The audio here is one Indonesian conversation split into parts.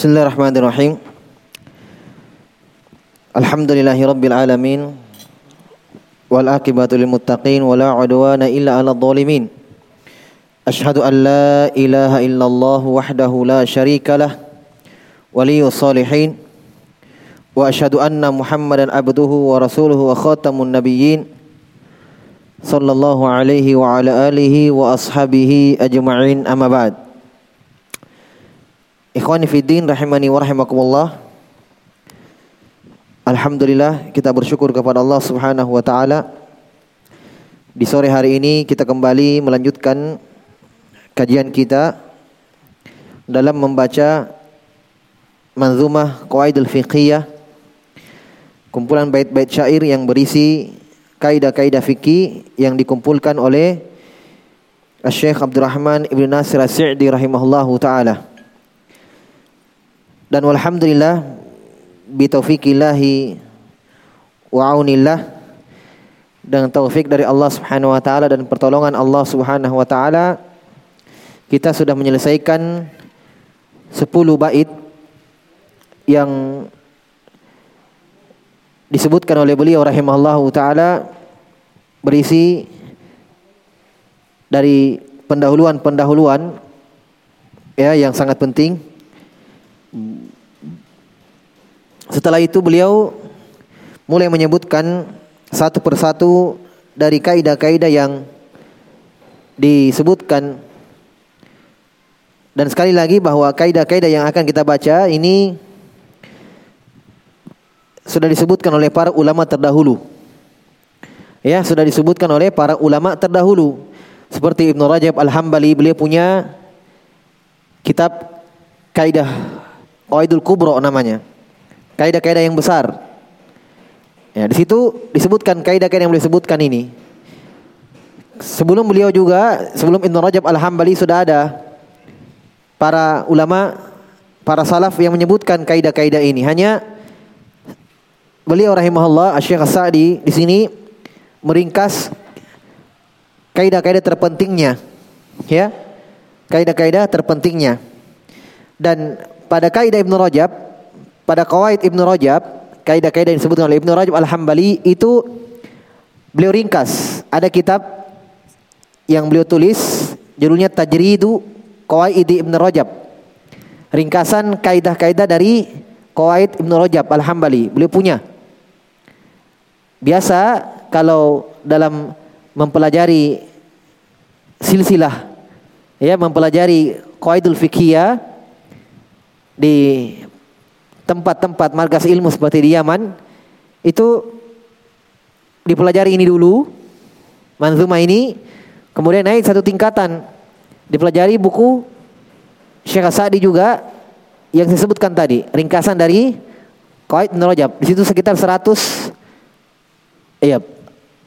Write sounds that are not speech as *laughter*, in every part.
Bismillahirrahmanirrahim. Alhamdulillahi rabbil alamin. Wal akibatu lil muttaqin wa la udwana illa 'alal zalimin. Ashhadu an la ilaha illallah wahdahu la syarika lah. Waliyus salihin. Wa ashhadu anna Muhammadan abduhu wa rasuluhu wa khatamun nabiyyin. Sallallahu alaihi wa ala alihi wa ashabihi ajma'in amma ba'd. Ikhwani fiddin rahimani wa rahimakumullah. Alhamdulillah kita bersyukur kepada Allah Subhanahu wa taala. Di sore hari ini kita kembali melanjutkan kajian kita dalam membaca Manzumah Qawaidul Fiqhiyah kumpulan bait-bait syair yang berisi kaidah-kaidah fikih yang dikumpulkan oleh Syekh Abdurrahman Ibn Nasir As-Sa'di rahimahullahu taala. Dan walhamdulillah bitaufiqillahi wa aunillah dengan taufik dari Allah Subhanahu wa taala dan pertolongan Allah Subhanahu wa taala kita sudah menyelesaikan 10 bait yang disebutkan oleh beliau rahimahullahu taala berisi dari pendahuluan-pendahuluan ya yang sangat penting. Setelah itu beliau mulai menyebutkan satu persatu dari kaidah-kaidah yang disebutkan dan sekali lagi bahwa kaidah-kaidah yang akan kita baca ini sudah disebutkan oleh para ulama terdahulu. Ya, sudah disebutkan oleh para ulama terdahulu. Seperti Ibnu Rajab Al-Hambali, beliau punya kitab kaidah Qaidul Kubro namanya. Kaidah-kaidah yang besar. Ya, di situ disebutkan kaidah-kaidah yang beliau sebutkan ini. Sebelum beliau juga, sebelum Ibnu Rajab Al-Hambali sudah ada para ulama, para salaf yang menyebutkan kaidah-kaidah ini. Hanya beliau rahimahullah Syekh Sa'di di sini meringkas kaidah-kaidah terpentingnya ya kaidah-kaidah terpentingnya dan pada kaidah Ibnu Rajab pada kawaid Ibnu Rajab kaidah-kaidah yang disebutkan oleh Ibnu Rajab Al-Hambali itu beliau ringkas. Ada kitab yang beliau tulis judulnya Tajridu Qawaid Ibnu Rajab. Ringkasan kaidah-kaidah dari Qawaid Ibnu Rajab Al-Hambali. Beliau punya. Biasa kalau dalam mempelajari silsilah ya mempelajari qaidul fikhiyah di tempat-tempat markas ilmu seperti di Yaman itu dipelajari ini dulu manzuma ini kemudian naik satu tingkatan. Dipelajari buku Syekh Sa'di juga yang saya sebutkan tadi ringkasan dari Qaid Rajab. Di situ sekitar 100 Iya,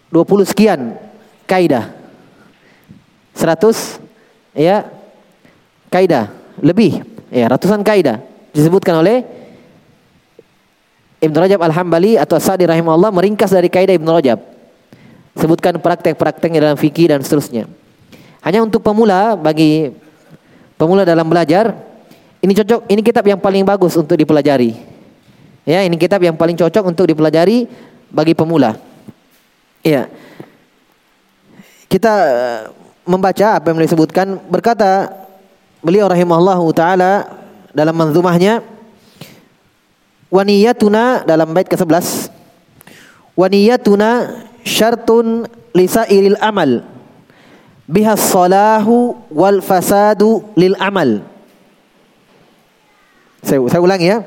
20 sekian kaidah. 100 ya kaidah lebih ya ratusan kaidah disebutkan oleh Ibnu Rajab Al-Hambali atau Sa'di rahimahullah meringkas dari kaidah Ibnu Rajab. Sebutkan praktek-prakteknya dalam fikih dan seterusnya. Hanya untuk pemula bagi pemula dalam belajar ini cocok ini kitab yang paling bagus untuk dipelajari. Ya, ini kitab yang paling cocok untuk dipelajari bagi pemula. Iya. Kita eh, membaca apa yang beliau sebutkan berkata beliau rahimahullahu taala dalam manzumahnya waniyatuna dalam bait ke-11 waniyatuna syartun lisairil amal biha salahu wal fasadu lil amal saya, saya ulangi ya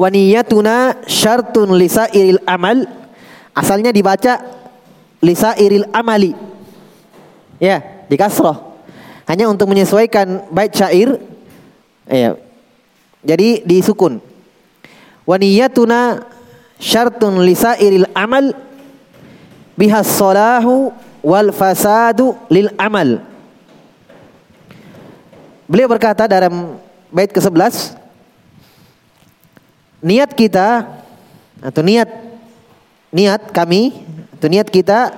waniyatuna syartun lisairil amal Asalnya dibaca lisa iril amali. Ya, di kasroh. Hanya untuk menyesuaikan bait syair. Ya. Jadi disukun. Waniyatuna syartun lisa iril amal bihas salahu wal fasadu lil amal. Beliau berkata dalam bait ke-11 niat kita atau niat niat kami, atau niat kita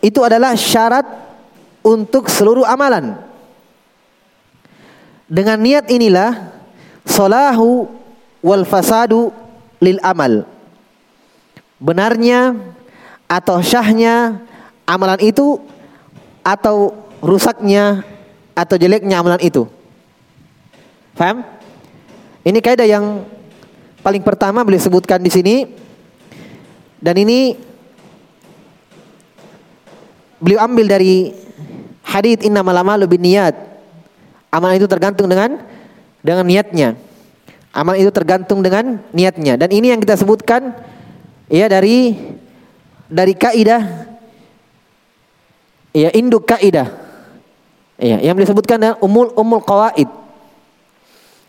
itu adalah syarat untuk seluruh amalan. Dengan niat inilah as-salahu wal fasadu lil amal. Benarnya atau syahnya amalan itu atau rusaknya atau jeleknya amalan itu. Faham? Ini kaidah yang paling pertama beliau sebutkan di sini dan ini beliau ambil dari hadits innamal a'malu binniyat. Amalan itu tergantung dengan dengan niatnya. Amalan itu tergantung dengan niatnya dan ini yang kita sebutkan ya dari dari kaidah ya induk kaidah. Ya, yang disebutkan dengan umul umul qawaid.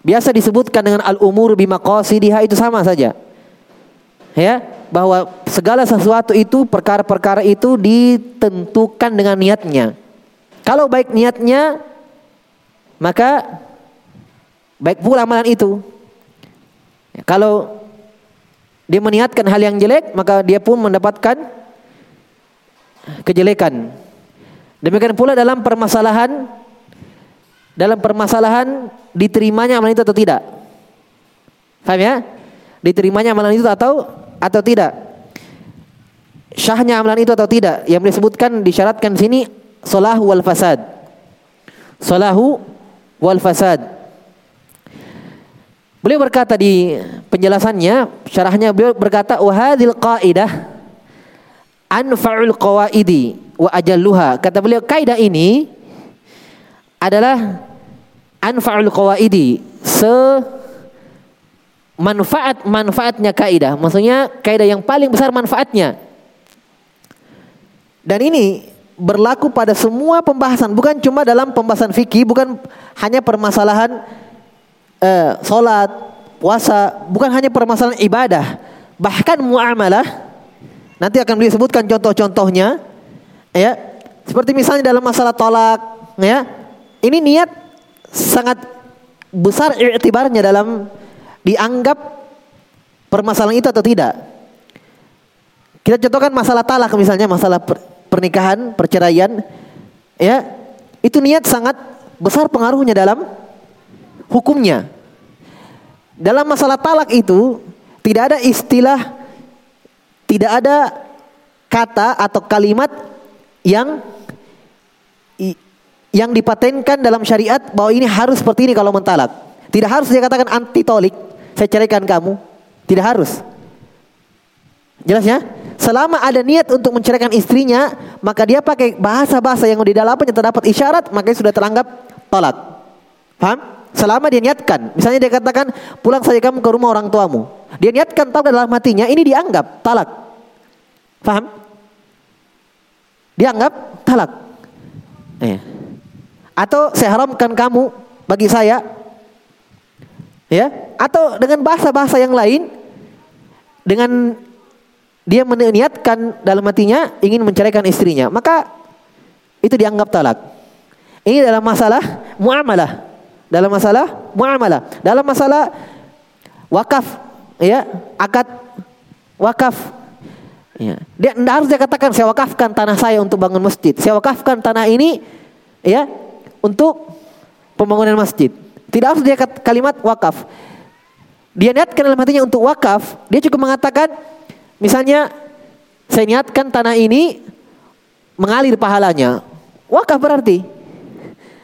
Biasa disebutkan dengan al-umur bimaqasidiha itu sama saja. Ya, bahwa segala sesuatu itu perkara-perkara itu ditentukan dengan niatnya. Kalau baik niatnya maka baik pula amalan itu. Kalau dia meniatkan hal yang jelek maka dia pun mendapatkan kejelekan. Demikian pula dalam permasalahan dalam permasalahan diterimanya amalan itu atau tidak. Paham ya? Diterimanya amalan itu atau atau tidak. Syahnya amalan itu atau tidak. Yang disebutkan disyaratkan sini salahu wal fasad. Salahu wal fasad. Beliau berkata di penjelasannya, syarahnya beliau berkata wahadil qaidah anfa'ul qawaidi wa ajalluha. Kata beliau kaidah ini adalah anfa'ul qawaidi se manfaat manfaatnya kaidah maksudnya kaidah yang paling besar manfaatnya dan ini berlaku pada semua pembahasan bukan cuma dalam pembahasan fikih bukan hanya permasalahan uh, salat puasa bukan hanya permasalahan ibadah bahkan muamalah. Nanti akan disebutkan contoh-contohnya ya. Seperti misalnya dalam masalah tolak ya. Ini niat sangat besar i'tibarnya dalam dianggap permasalahan itu atau tidak. Kita contohkan masalah talak misalnya, masalah pernikahan, perceraian, ya, itu niat sangat besar pengaruhnya dalam hukumnya. Dalam masalah talak itu tidak ada istilah, tidak ada kata atau kalimat yang yang dipatenkan dalam syariat bahwa ini harus seperti ini kalau mentalak. Tidak harus dia katakan anti tolik, saya ceraikan kamu. Tidak harus. Jelas ya? Selama ada niat untuk menceraikan istrinya, maka dia pakai bahasa-bahasa yang di dalamnya terdapat isyarat, maka sudah teranggap tolak. Paham? Selama dia niatkan, misalnya dia katakan pulang saja kamu ke rumah orang tuamu. Dia niatkan tahu dalam hatinya ini dianggap talak. Paham? Dianggap talak. Eh. Atau saya haramkan kamu bagi saya. Ya, atau dengan bahasa-bahasa yang lain dengan dia meniatkan dalam hatinya ingin menceraikan istrinya, maka itu dianggap talak. Ini dalam masalah muamalah. Dalam masalah muamalah. Dalam masalah wakaf, ya, akad wakaf. Ya. Dia harus dia katakan saya wakafkan tanah saya untuk bangun masjid. Saya wakafkan tanah ini ya untuk pembangunan masjid. Tidak harus dia kalimat wakaf. Dia niatkan dalam hatinya untuk wakaf. Dia cukup mengatakan, misalnya saya niatkan tanah ini mengalir pahalanya. Wakaf berarti.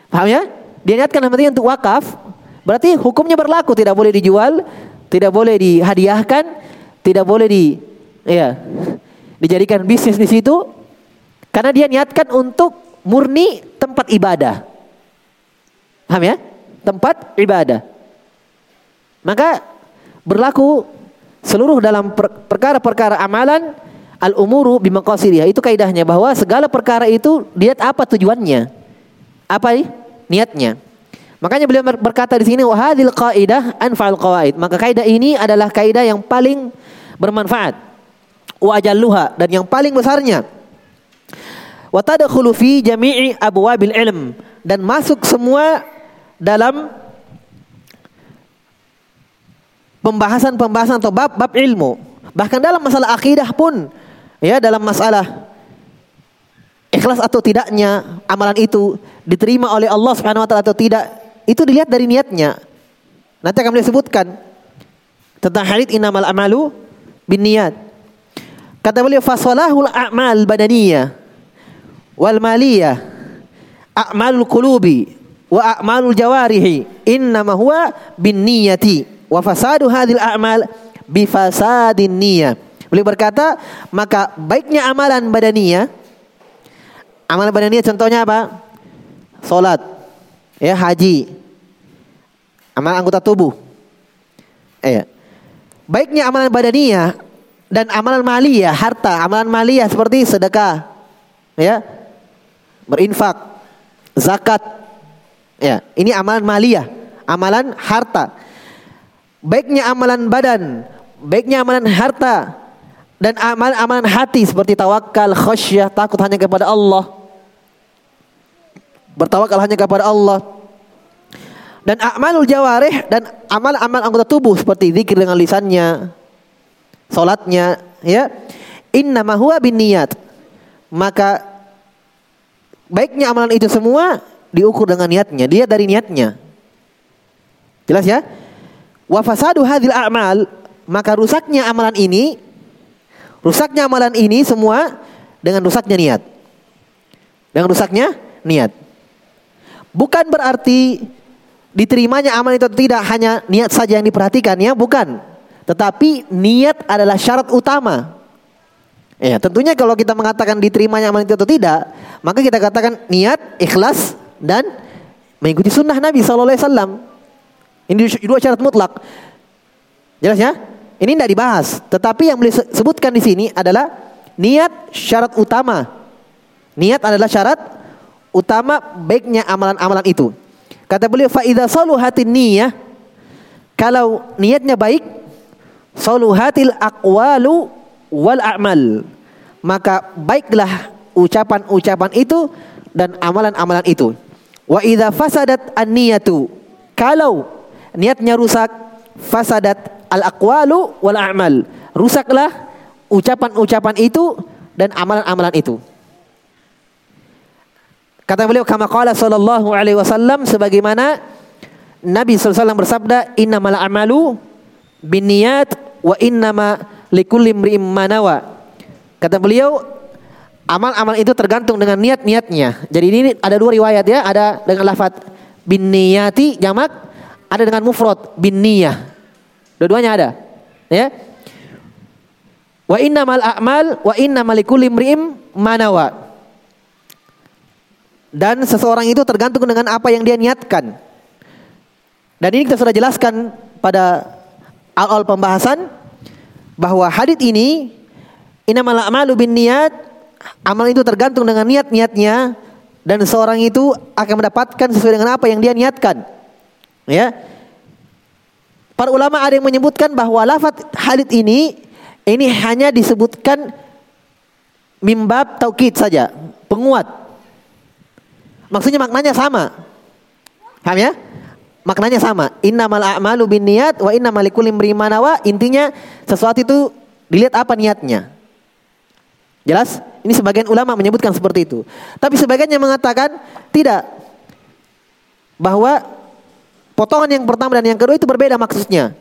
Paham ya? Dia niatkan dalam hatinya untuk wakaf. Berarti hukumnya berlaku. Tidak boleh dijual. Tidak boleh dihadiahkan. Tidak boleh di ya dijadikan bisnis di situ. Karena dia niatkan untuk murni tempat ibadah. Paham ya? Tempat ibadah. Maka berlaku seluruh dalam perkara-perkara amalan al-umuru bimaqasidiha. Itu kaidahnya bahwa segala perkara itu lihat apa tujuannya. Apa ini? Niatnya. Makanya beliau berkata di sini wahadil qaidah anfa'al qawaid. Maka kaidah ini adalah kaidah yang paling bermanfaat. Wa ajalluha dan yang paling besarnya. Wa tadkhulu fi jami'i abwabil ilm dan masuk semua dalam pembahasan-pembahasan atau bab-bab ilmu. Bahkan dalam masalah akidah pun ya dalam masalah ikhlas atau tidaknya amalan itu diterima oleh Allah Subhanahu wa taala atau tidak, itu dilihat dari niatnya. Nanti akan beliau sebutkan tentang hadits innamal amalu binniyat. Kata beliau fasalahul a'mal badaniyah wal maliyah a'malul qulubi wa a'malul jawarihi innama huwa binniyati wa fasadu hadhil a'mal bi fasadin niyah. Beliau berkata, maka baiknya amalan badaniyah amalan badaniyah contohnya apa? Salat, ya haji, amalan anggota tubuh. Eh, baiknya amalan badaniyah dan amalan maliyah, harta, amalan maliyah seperti sedekah, ya, berinfak, zakat, ya, ini amalan maliyah, amalan harta. Baiknya amalan badan, baiknya amalan harta dan amalan-amalan hati seperti tawakal, khasyah, takut hanya kepada Allah. Bertawakal hanya kepada Allah. Dan amalul jawarih dan amal-amal anggota tubuh seperti zikir dengan lisannya, salatnya, ya. Inna huwa niat. Maka baiknya amalan itu semua diukur dengan niatnya, dia dari niatnya. Jelas ya? Wa fasadu a'mal, maka rusaknya amalan ini rusaknya amalan ini semua dengan rusaknya niat. Dengan rusaknya niat. Bukan berarti diterimanya amal itu tidak hanya niat saja yang diperhatikan ya, bukan. Tetapi niat adalah syarat utama. Ya, tentunya kalau kita mengatakan diterimanya amal itu atau tidak, maka kita katakan niat, ikhlas dan mengikuti sunnah Nabi SAW. Ini dua syarat mutlak. Jelas ya? Ini tidak dibahas. Tetapi yang boleh sebutkan di sini adalah niat syarat utama. Niat adalah syarat utama baiknya amalan-amalan itu. Kata beliau faida saluhatin niyah kalau niatnya baik saluhatil aqwalu wal a'mal maka baiklah ucapan-ucapan itu dan amalan-amalan itu. Wa idza fasadat an-niyatu kalau niatnya rusak fasadat al-aqwalu wal a'mal. Rusaklah ucapan-ucapan itu dan amalan-amalan itu. Kata beliau kama qala sallallahu alaihi wasallam sebagaimana Nabi SAW bersabda innamal a'malu binniyat wa innama likulli imri'in manawa. Kata beliau amal-amal itu tergantung dengan niat-niatnya. Jadi ini ada dua riwayat ya, ada dengan lafaz binniyati jamak ada dengan mufrad bin niyah. Dua-duanya ada. Ya. Wa innamal a'mal wa innamal likulli imri'im manawa. Dan seseorang itu tergantung dengan apa yang dia niatkan. Dan ini kita sudah jelaskan pada awal pembahasan bahwa hadis ini innamal a'malu bin niat amal itu tergantung dengan niat-niatnya dan seorang itu akan mendapatkan sesuai dengan apa yang dia niatkan. Ya. Para ulama ada yang menyebutkan bahwa lafaz hadith ini ini hanya disebutkan mimbab taukid saja, penguat. Maksudnya maknanya sama. Paham ya? Maknanya sama. Innamal a'malu binniyat wa innamal likulli imrin Intinya sesuatu itu dilihat apa niatnya. Jelas? Ini sebagian ulama menyebutkan seperti itu. Tapi sebagian yang mengatakan tidak. Bahwa Potongan yang pertama dan yang kedua itu berbeda maksudnya.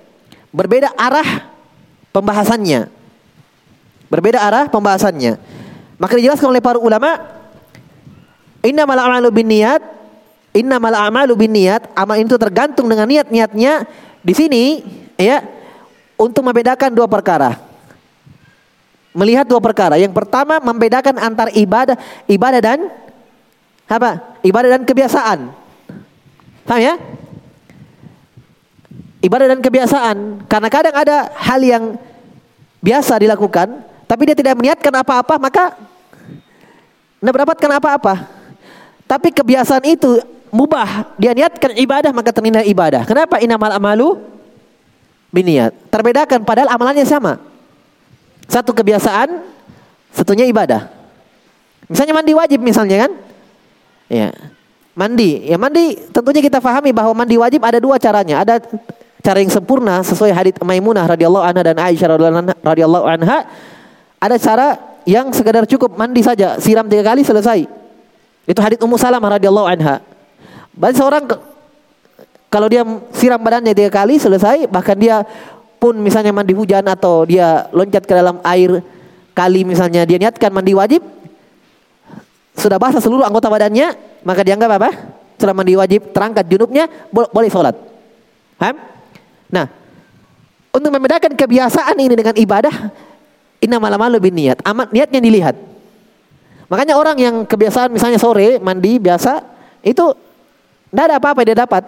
Berbeda arah pembahasannya. Berbeda arah pembahasannya. Maka dijelaskan oleh para ulama, innamal a'malu binniyat, innamal a'malu binniyat, amal itu tergantung dengan niat-niatnya. Di sini ya untuk membedakan dua perkara. Melihat dua perkara. Yang pertama membedakan antar ibadah ibadah dan apa? Ibadah dan kebiasaan. Paham ya? Ibadah dan kebiasaan. Karena kadang ada hal yang biasa dilakukan, tapi dia tidak meniatkan apa-apa, maka tidak mendapatkan apa-apa. Tapi kebiasaan itu mubah, dia niatkan ibadah maka ternilai ibadah. Kenapa inamal amalu biniat? Terbedakan padahal amalannya sama. Satu kebiasaan, satunya ibadah. Misalnya mandi wajib misalnya kan? Ya. Mandi, ya mandi tentunya kita fahami bahwa mandi wajib ada dua caranya. Ada cara yang sempurna sesuai hadits Maimunah radhiyallahu anha dan Aisyah radhiyallahu anha ada cara yang sekadar cukup mandi saja siram tiga kali selesai itu hadits Ummu Salamah radhiyallahu anha bagi seorang Kalau dia siram badannya tiga kali selesai, bahkan dia pun misalnya mandi hujan atau dia loncat ke dalam air kali misalnya dia niatkan mandi wajib, sudah basah seluruh anggota badannya, maka dianggap apa? Sudah mandi wajib, terangkat junubnya, boleh, sholat. Paham? Nah, untuk membedakan kebiasaan ini dengan ibadah, inna malam bin niat. Amat niatnya dilihat. Makanya orang yang kebiasaan misalnya sore mandi biasa, itu tidak ada apa-apa dia dapat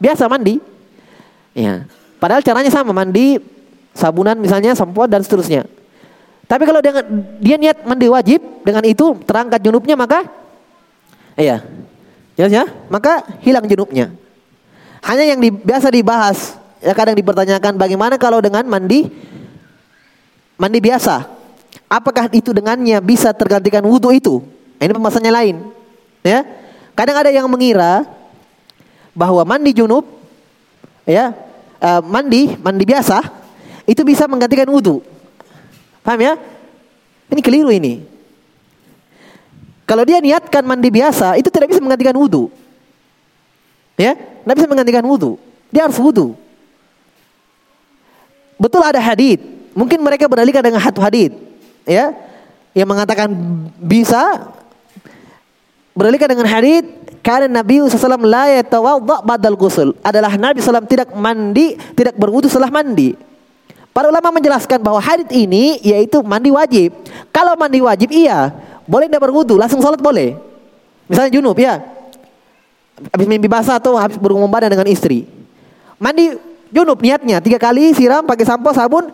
biasa mandi. Ya. Padahal caranya sama, mandi sabunan misalnya, sampo dan seterusnya. Tapi kalau dia, dia niat mandi wajib dengan itu terangkat junubnya maka iya. Jelas ya? Maka hilang junubnya. Hanya yang di, biasa dibahas ya kadang dipertanyakan bagaimana kalau dengan mandi mandi biasa? Apakah itu dengannya bisa tergantikan wudhu itu? Ini pembahasannya lain. Ya. Kadang ada yang mengira bahwa mandi junub ya uh, mandi mandi biasa itu bisa menggantikan wudhu. Paham ya? Ini keliru ini. Kalau dia niatkan mandi biasa itu tidak bisa menggantikan wudhu. Ya, tidak bisa menggantikan wudhu. Dia harus wudhu. Betul ada hadit. Mungkin mereka berdalilkan dengan satu hadit, ya, yang mengatakan bisa berdalilkan dengan hadit karena Nabi SAW la yatawadda badal ghusl. Adalah Nabi SAW tidak mandi, tidak berwudu setelah mandi. Para ulama menjelaskan bahwa hadis ini yaitu mandi wajib. Kalau mandi wajib iya, boleh tidak berwudu, langsung sholat boleh. Misalnya junub ya. Habis mimpi basah atau habis berhubungan badan dengan istri. Mandi junub niatnya tiga kali siram pakai sampo sabun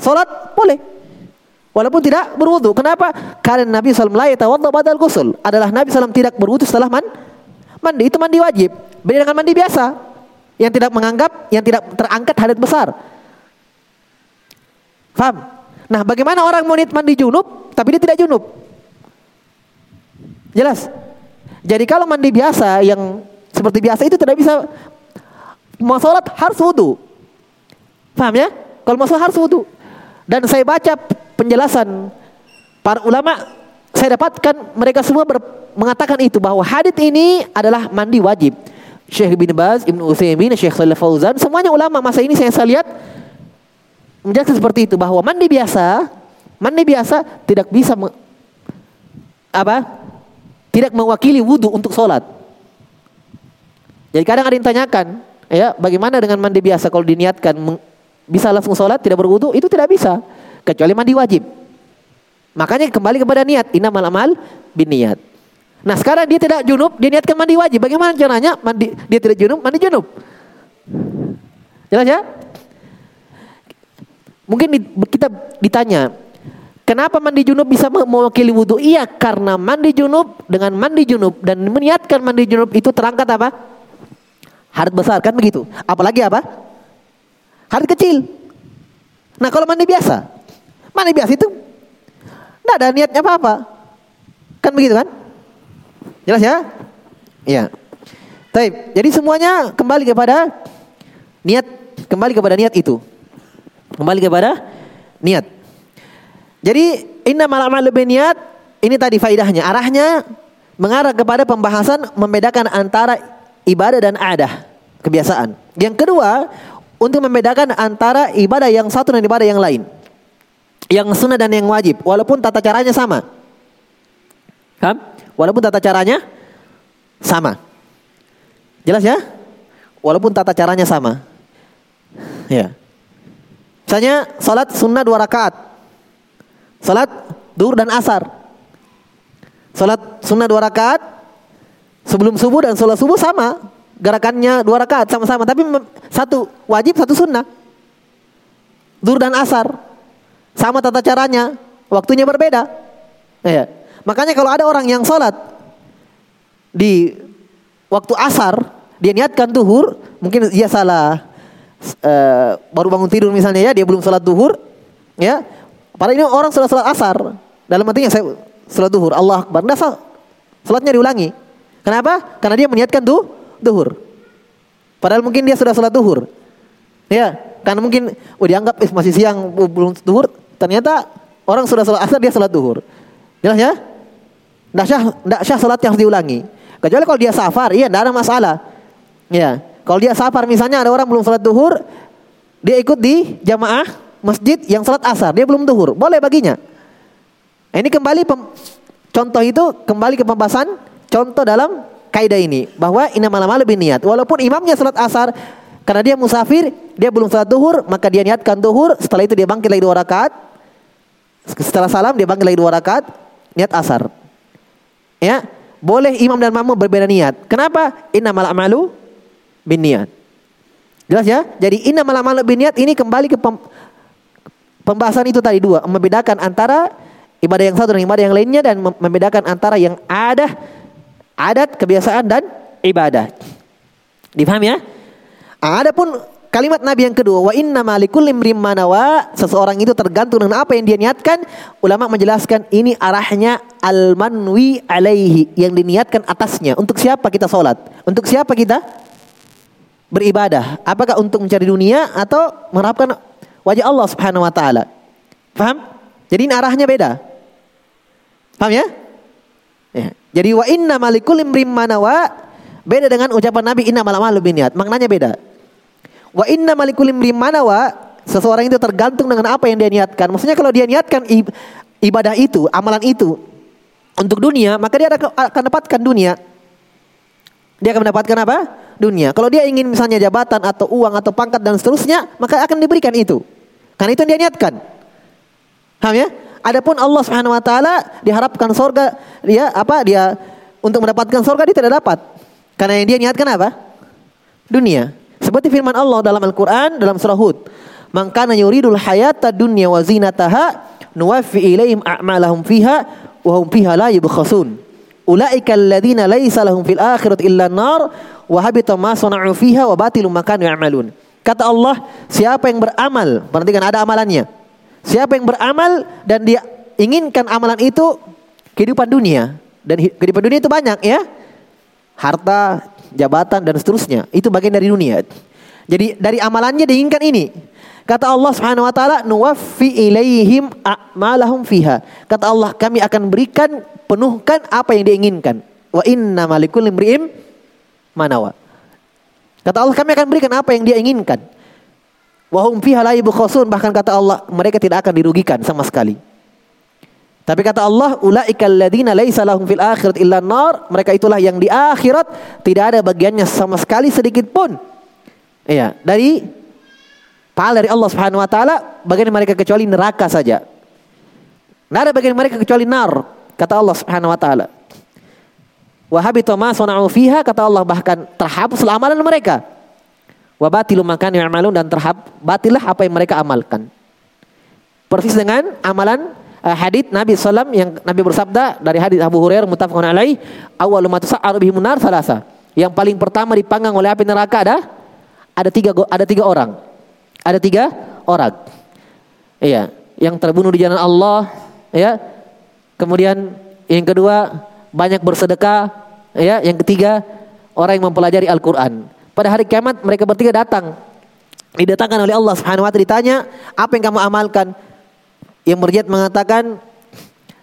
sholat boleh. Walaupun tidak berwudu. Kenapa? Karena Nabi SAW tawadda badal ghusl. Adalah Nabi SAW tidak berwudu setelah man, mandi. Itu mandi wajib. Beda dengan mandi biasa. Yang tidak menganggap, yang tidak terangkat hadat besar. Faham? Nah bagaimana orang mau mandi junub, tapi dia tidak junub? Jelas? Jadi kalau mandi biasa yang seperti biasa itu tidak bisa mau sholat harus wudhu. Paham ya? Kalau mau sholat harus wudhu. Dan saya baca penjelasan para ulama saya dapatkan mereka semua ber, mengatakan itu bahwa hadis ini adalah mandi wajib. Syekh bin Baz, Ibnu Utsaimin, Syekh Shalih Fauzan, semuanya ulama masa ini saya, saya lihat menjelaskan seperti itu bahwa mandi biasa, mandi biasa tidak bisa apa? Tidak mewakili wudhu untuk sholat. Jadi kadang ada yang tanyakan, ya bagaimana dengan mandi biasa kalau diniatkan bisa langsung sholat tidak berwudhu? Itu tidak bisa kecuali mandi wajib. Makanya kembali kepada niat. Innamal amal bin niat. Nah sekarang dia tidak junub, dia niatkan mandi wajib. Bagaimana caranya? Mandi, dia tidak junub, mandi junub. Jelas ya? Mungkin kita ditanya, kenapa mandi junub bisa mewakili wudhu? Iya, karena mandi junub dengan mandi junub dan meniatkan mandi junub itu terangkat apa? Hadat besar kan begitu. Apalagi apa? Hadat kecil. Nah kalau mandi biasa, Mandi biasa itu tidak ada niatnya apa-apa. Kan begitu kan? Jelas ya? Iya. Taib. Jadi semuanya kembali kepada niat, kembali kepada niat itu. Kembali kepada niat. Jadi inna malam lebih niat ini tadi faidahnya. Arahnya mengarah kepada pembahasan membedakan antara ibadah dan adah, kebiasaan. Yang kedua, untuk membedakan antara ibadah yang satu dan ibadah yang lain yang sunnah dan yang wajib walaupun tata caranya sama. Kan? Walaupun tata caranya sama. Jelas ya? Walaupun tata caranya sama. Ya. Misalnya salat sunnah dua rakaat. Salat duhur dan asar. Salat sunnah dua rakaat sebelum subuh dan salat subuh sama. Gerakannya dua rakaat sama-sama tapi satu wajib satu sunnah. Duhur dan asar sama tata caranya, waktunya berbeda. Ya. Makanya kalau ada orang yang sholat di waktu asar, dia niatkan duhur, mungkin dia salah uh, baru bangun tidur misalnya ya, dia belum sholat duhur, ya. Padahal ini orang sudah sholat asar, dalam artinya saya sholat duhur, Allah Akbar, sholatnya diulangi. Kenapa? Karena dia meniatkan duh, duhur. Padahal mungkin dia sudah sholat duhur. Ya, karena mungkin oh dianggap eh, masih siang belum duhur, Ternyata orang sudah sholat asar dia sholat duhur. Jelas ya? Tidak syah, tidak syah sholat yang harus diulangi. Kecuali kalau dia safar, iya tidak ada masalah. Ya, Kalau dia safar misalnya ada orang belum sholat duhur, dia ikut di jamaah masjid yang sholat asar, dia belum duhur, boleh baginya. Ini kembali contoh itu kembali ke pembahasan contoh dalam kaidah ini bahwa malam malam lebih niat. Walaupun imamnya sholat asar, karena dia musafir, dia belum sholat duhur, maka dia niatkan duhur. Setelah itu dia bangkit lagi dua rakaat. Setelah salam dia bangkit lagi dua rakaat, niat asar. Ya, boleh imam dan makmum berbeda niat. Kenapa? malam malu bin niat. Jelas ya? Jadi malam malu bin niat ini kembali ke pem, pembahasan itu tadi dua, membedakan antara ibadah yang satu dan ibadah yang lainnya dan membedakan antara yang ada adat, kebiasaan dan ibadah. Difaham ya? Ada pun kalimat Nabi yang kedua, wa inna malikul limrim manawa, seseorang itu tergantung dengan apa yang dia niatkan. Ulama menjelaskan ini arahnya al-manwi alaihi, yang diniatkan atasnya. Untuk siapa kita sholat? Untuk siapa kita beribadah? Apakah untuk mencari dunia atau mengharapkan wajah Allah Subhanahu wa taala. Paham? Jadi ini arahnya beda. Paham ya? ya. Jadi wa inna malikul imrim manawa beda dengan ucapan Nabi inna malamalu biniat. Maknanya beda. Wa inna malikul imrim manawa seseorang itu tergantung dengan apa yang dia niatkan. Maksudnya kalau dia niatkan ibadah itu, amalan itu untuk dunia, maka dia akan dapatkan dunia. Dia akan mendapatkan apa? Dunia. Kalau dia ingin misalnya jabatan atau uang atau pangkat dan seterusnya, maka akan diberikan itu. Karena itu yang dia niatkan. Paham ya? Adapun Allah Subhanahu wa taala diharapkan surga dia apa dia untuk mendapatkan surga dia tidak dapat. Karena yang dia niatkan apa? Dunia. Seperti firman Allah dalam Al-Qur'an dalam surah Hud. "Man kana yuridul hayata dunya wa zinataha nuwaffi ilaihim a'malahum fiha wa hum fiha la yubkhasun." Ulaika alladziina laisa lahum fil akhirati illa an-nar wa habita ma sana'u fiha wa batilum ma kanu ya'malun. Kata Allah, siapa yang beramal, perhatikan ada amalannya. Siapa yang beramal dan dia inginkan amalan itu kehidupan dunia dan kehidupan dunia itu banyak ya. Harta, jabatan dan seterusnya. Itu bagian dari dunia. Jadi dari amalannya diinginkan ini. Kata Allah Subhanahu wa taala, "Nuwaffi ilaihim a'malahum fiha." Kata Allah, kami akan berikan penuhkan apa yang diinginkan. Wa inna malikul imri'im manawa. Kata Allah kami akan berikan apa yang dia inginkan. Wahum fiha la yubkhasun bahkan kata Allah mereka tidak akan dirugikan sama sekali. Tapi kata Allah ulaikal ladzina laisa lahum fil akhirat illa nar, mereka itulah yang di akhirat tidak ada bagiannya sama sekali sedikit pun. Iya, dari pahala dari Allah Subhanahu wa taala bagian mereka kecuali neraka saja. Tidak ada bagian mereka kecuali nar, kata Allah Subhanahu wa taala. Wahabi ma sona'u fiha kata Allah bahkan terhapus amalan mereka. Wa batilu makan ya'malun dan terhap batilah apa yang mereka amalkan. Persis dengan amalan uh, hadis Nabi sallam yang Nabi bersabda dari hadis Abu Hurairah muttafaqun alaih, awwalu ma munar salasa. Yang paling pertama dipanggang oleh api neraka ada ada tiga ada tiga orang. Ada tiga orang. Iya, yang terbunuh di jalan Allah, ya. Kemudian yang kedua banyak bersedekah, ya. Yang ketiga, orang yang mempelajari Al-Qur'an. Pada hari kiamat mereka bertiga datang. Didatangkan oleh Allah Subhanahu wa taala ditanya, "Apa yang kamu amalkan?" Yang berjat mengatakan,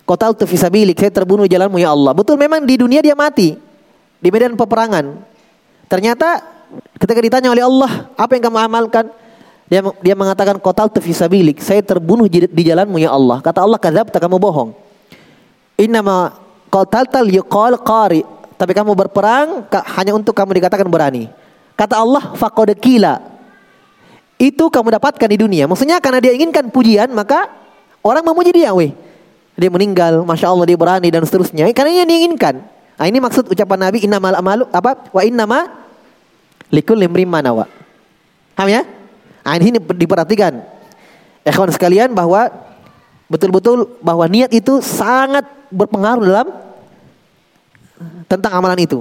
"Qatal tu fisabilik, saya terbunuh jalanmu ya Allah." Betul memang di dunia dia mati di medan peperangan. Ternyata ketika ditanya oleh Allah, "Apa yang kamu amalkan?" Dia dia mengatakan qatal tu fisabilik, saya terbunuh di jalanmu ya Allah. Kata Allah, "Kadzabta, kamu bohong." Innama qataltal yuqal qari. Tapi kamu berperang hanya untuk kamu dikatakan berani. Kata Allah, faqad kila. Itu kamu dapatkan di dunia. Maksudnya karena dia inginkan pujian, maka orang memuji dia, weh. Dia meninggal, masya Allah dia berani dan seterusnya. Karena dia diinginkan. Nah, ini maksud ucapan Nabi inna mal amalu apa? Wa inna ma likul limrim manawa. Paham ya? Nah, ini diperhatikan. Ikhwan sekalian bahwa betul-betul bahwa niat itu sangat berpengaruh dalam tentang amalan itu.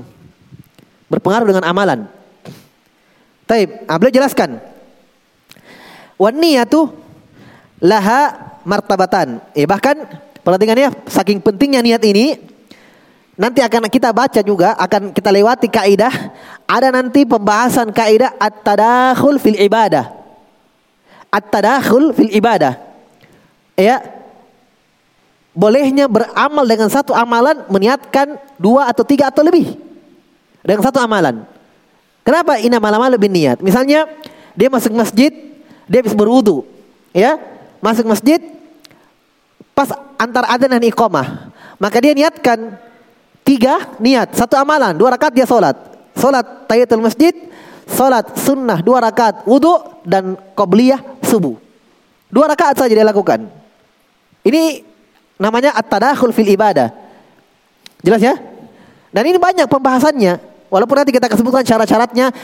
Berpengaruh dengan amalan. Taib, ah, beliau jelaskan. Wan niyatu laha martabatan. Eh, bahkan perhatikan ya, saking pentingnya niat ini nanti akan kita baca juga, akan kita lewati kaidah. Ada nanti pembahasan kaidah at-tadakhul fil ibadah. At-tadakhul fil ibadah. Ya, bolehnya beramal dengan satu amalan meniatkan dua atau tiga atau lebih dengan satu amalan. Kenapa ina malam lebih niat? Misalnya dia masuk masjid, dia habis berwudu, ya, masuk masjid, pas antar adzan dan iqamah, maka dia niatkan tiga niat, satu amalan, dua rakaat dia sholat, sholat tahiyatul masjid, sholat sunnah dua rakaat wudu dan qobliyah subuh, dua rakaat saja dia lakukan. Ini namanya at-tadakhul fil ibadah. Jelas ya? Dan ini banyak pembahasannya. Walaupun nanti kita sebutkan syarat-syaratnya,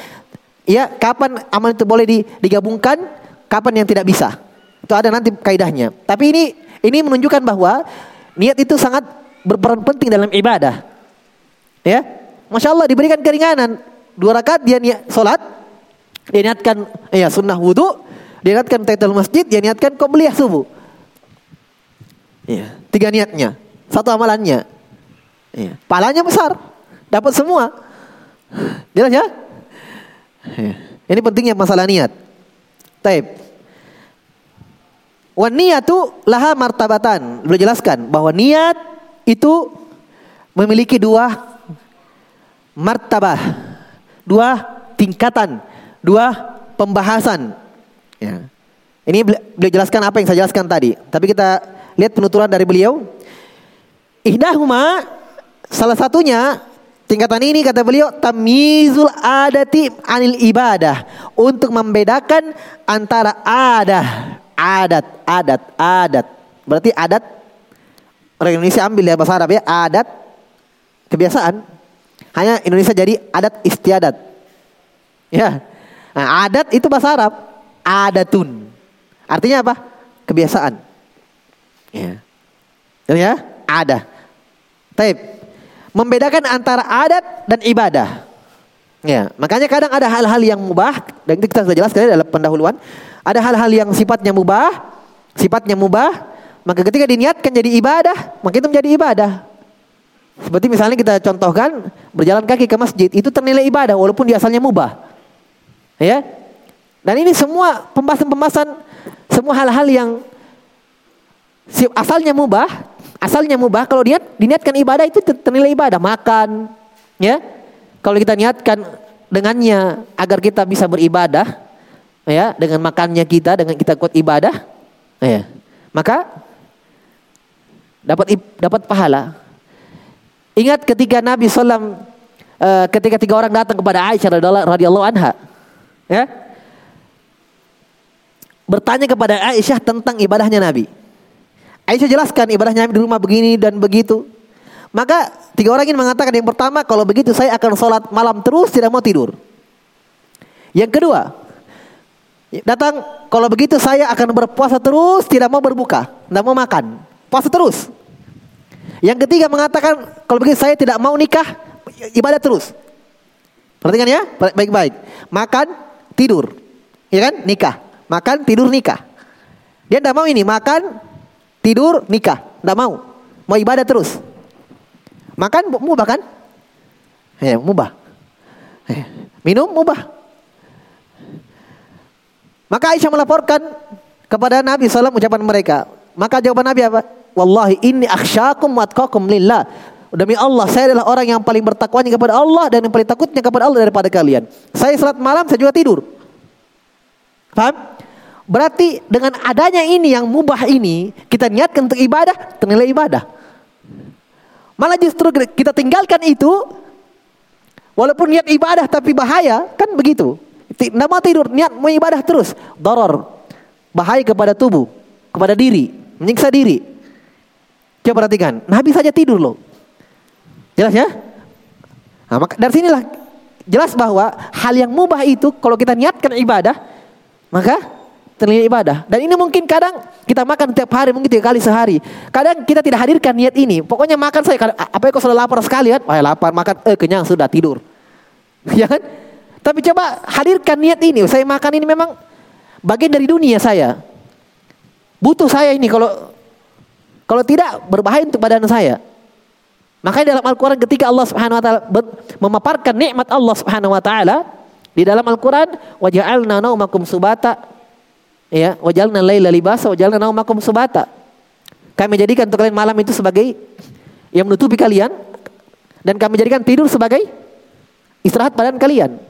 ya kapan amal itu boleh digabungkan, kapan yang tidak bisa. Itu ada nanti kaidahnya. Tapi ini ini menunjukkan bahwa niat itu sangat berperan penting dalam ibadah. Ya, masya Allah diberikan keringanan. Dua rakaat dia niat solat, dia niatkan ya sunnah wudhu, dia niatkan tahiyatul masjid, dia niatkan qobliyah subuh. Ya, tiga niatnya, satu amalannya. Ya, palanya besar, dapat semua. Jelas ya? Ini pentingnya masalah niat. Taib. Wan niyatu laha martabatan. Beliau jelaskan bahwa niat itu memiliki dua martabah, dua tingkatan, dua pembahasan. Ya. Ini beliau jelaskan apa yang saya jelaskan tadi. Tapi kita lihat penuturan dari beliau. Ihdahuma salah satunya Tingkatan ini kata beliau tamizul adati anil ibadah untuk membedakan antara adah, adat, adat, adat. Berarti adat orang Indonesia ambil ya bahasa Arab ya, adat kebiasaan. Hanya Indonesia jadi adat istiadat. Ya. Nah, adat itu bahasa Arab, adatun. Artinya apa? Kebiasaan. Ya. Ya, ada. Taib membedakan antara adat dan ibadah. Ya, makanya kadang ada hal-hal yang mubah dan itu kita sudah jelaskan dalam pendahuluan. Ada hal-hal yang sifatnya mubah, sifatnya mubah, maka ketika diniatkan jadi ibadah, maka itu menjadi ibadah. Seperti misalnya kita contohkan berjalan kaki ke masjid itu ternilai ibadah walaupun di asalnya mubah. Ya. Dan ini semua pembahasan-pembahasan semua hal-hal yang asalnya mubah Asalnya mubah kalau niat diniatkan ibadah itu ternilai ibadah, makan, ya. Kalau kita niatkan dengannya agar kita bisa beribadah, ya, dengan makannya kita, dengan kita kuat ibadah, ya. Maka dapat dapat pahala. Ingat ketika Nabi uh, eh, ketika tiga orang datang kepada Aisyah radhiyallahu anha, ya, bertanya kepada Aisyah tentang ibadahnya Nabi. Aisyah jelaskan ibadahnya di rumah begini dan begitu. Maka tiga orang ini mengatakan yang pertama kalau begitu saya akan sholat malam terus tidak mau tidur. Yang kedua datang kalau begitu saya akan berpuasa terus tidak mau berbuka, tidak mau makan, puasa terus. Yang ketiga mengatakan kalau begitu saya tidak mau nikah, ibadah terus. Perhatikan ya, baik-baik. Makan, tidur. Ya kan? Nikah. Makan, tidur, nikah. Dia tidak mau ini, makan, Tidur, nikah. Tidak mau. Mau ibadah terus. Makan, mubah kan? Ya, mubah. Ya. Minum, mubah. Maka Aisyah melaporkan kepada Nabi SAW ucapan mereka. Maka jawaban Nabi apa? Wallahi inni akhsyakum watqakum lillah. Demi Allah, saya adalah orang yang paling bertakwanya kepada Allah dan yang paling takutnya kepada Allah daripada kalian. Saya salat malam, saya juga tidur. Paham? Berarti dengan adanya ini yang mubah ini, kita niatkan untuk ibadah, ternilai ibadah. Malah justru kita tinggalkan itu, walaupun niat ibadah tapi bahaya, kan begitu. Mau tidur, niat mau ibadah terus. Doror, bahaya kepada tubuh, kepada diri, menyiksa diri. Coba perhatikan, Nabi saja tidur loh. Jelas ya? Nah, maka dari sinilah jelas bahwa hal yang mubah itu kalau kita niatkan ibadah, maka ternilai ibadah. Dan ini mungkin kadang kita makan tiap hari, mungkin tiga kali sehari. Kadang kita tidak hadirkan niat ini. Pokoknya makan saya, apa ya kok sudah lapar sekali kan? Wah lapar, makan, eh kenyang sudah tidur. *laughs* ya kan? Tapi coba hadirkan niat ini. Saya makan ini memang bagian dari dunia saya. Butuh saya ini kalau kalau tidak berbahaya untuk badan saya. Makanya dalam Al-Quran ketika Allah Subhanahu Wa Taala memaparkan nikmat Allah Subhanahu Wa Taala di dalam Al-Quran waja'alna naumakum subata Ya, wajalna laila libasa wajalna naumakum subata. Kami jadikan untuk kalian malam itu sebagai yang menutupi kalian dan kami jadikan tidur sebagai istirahat badan kalian.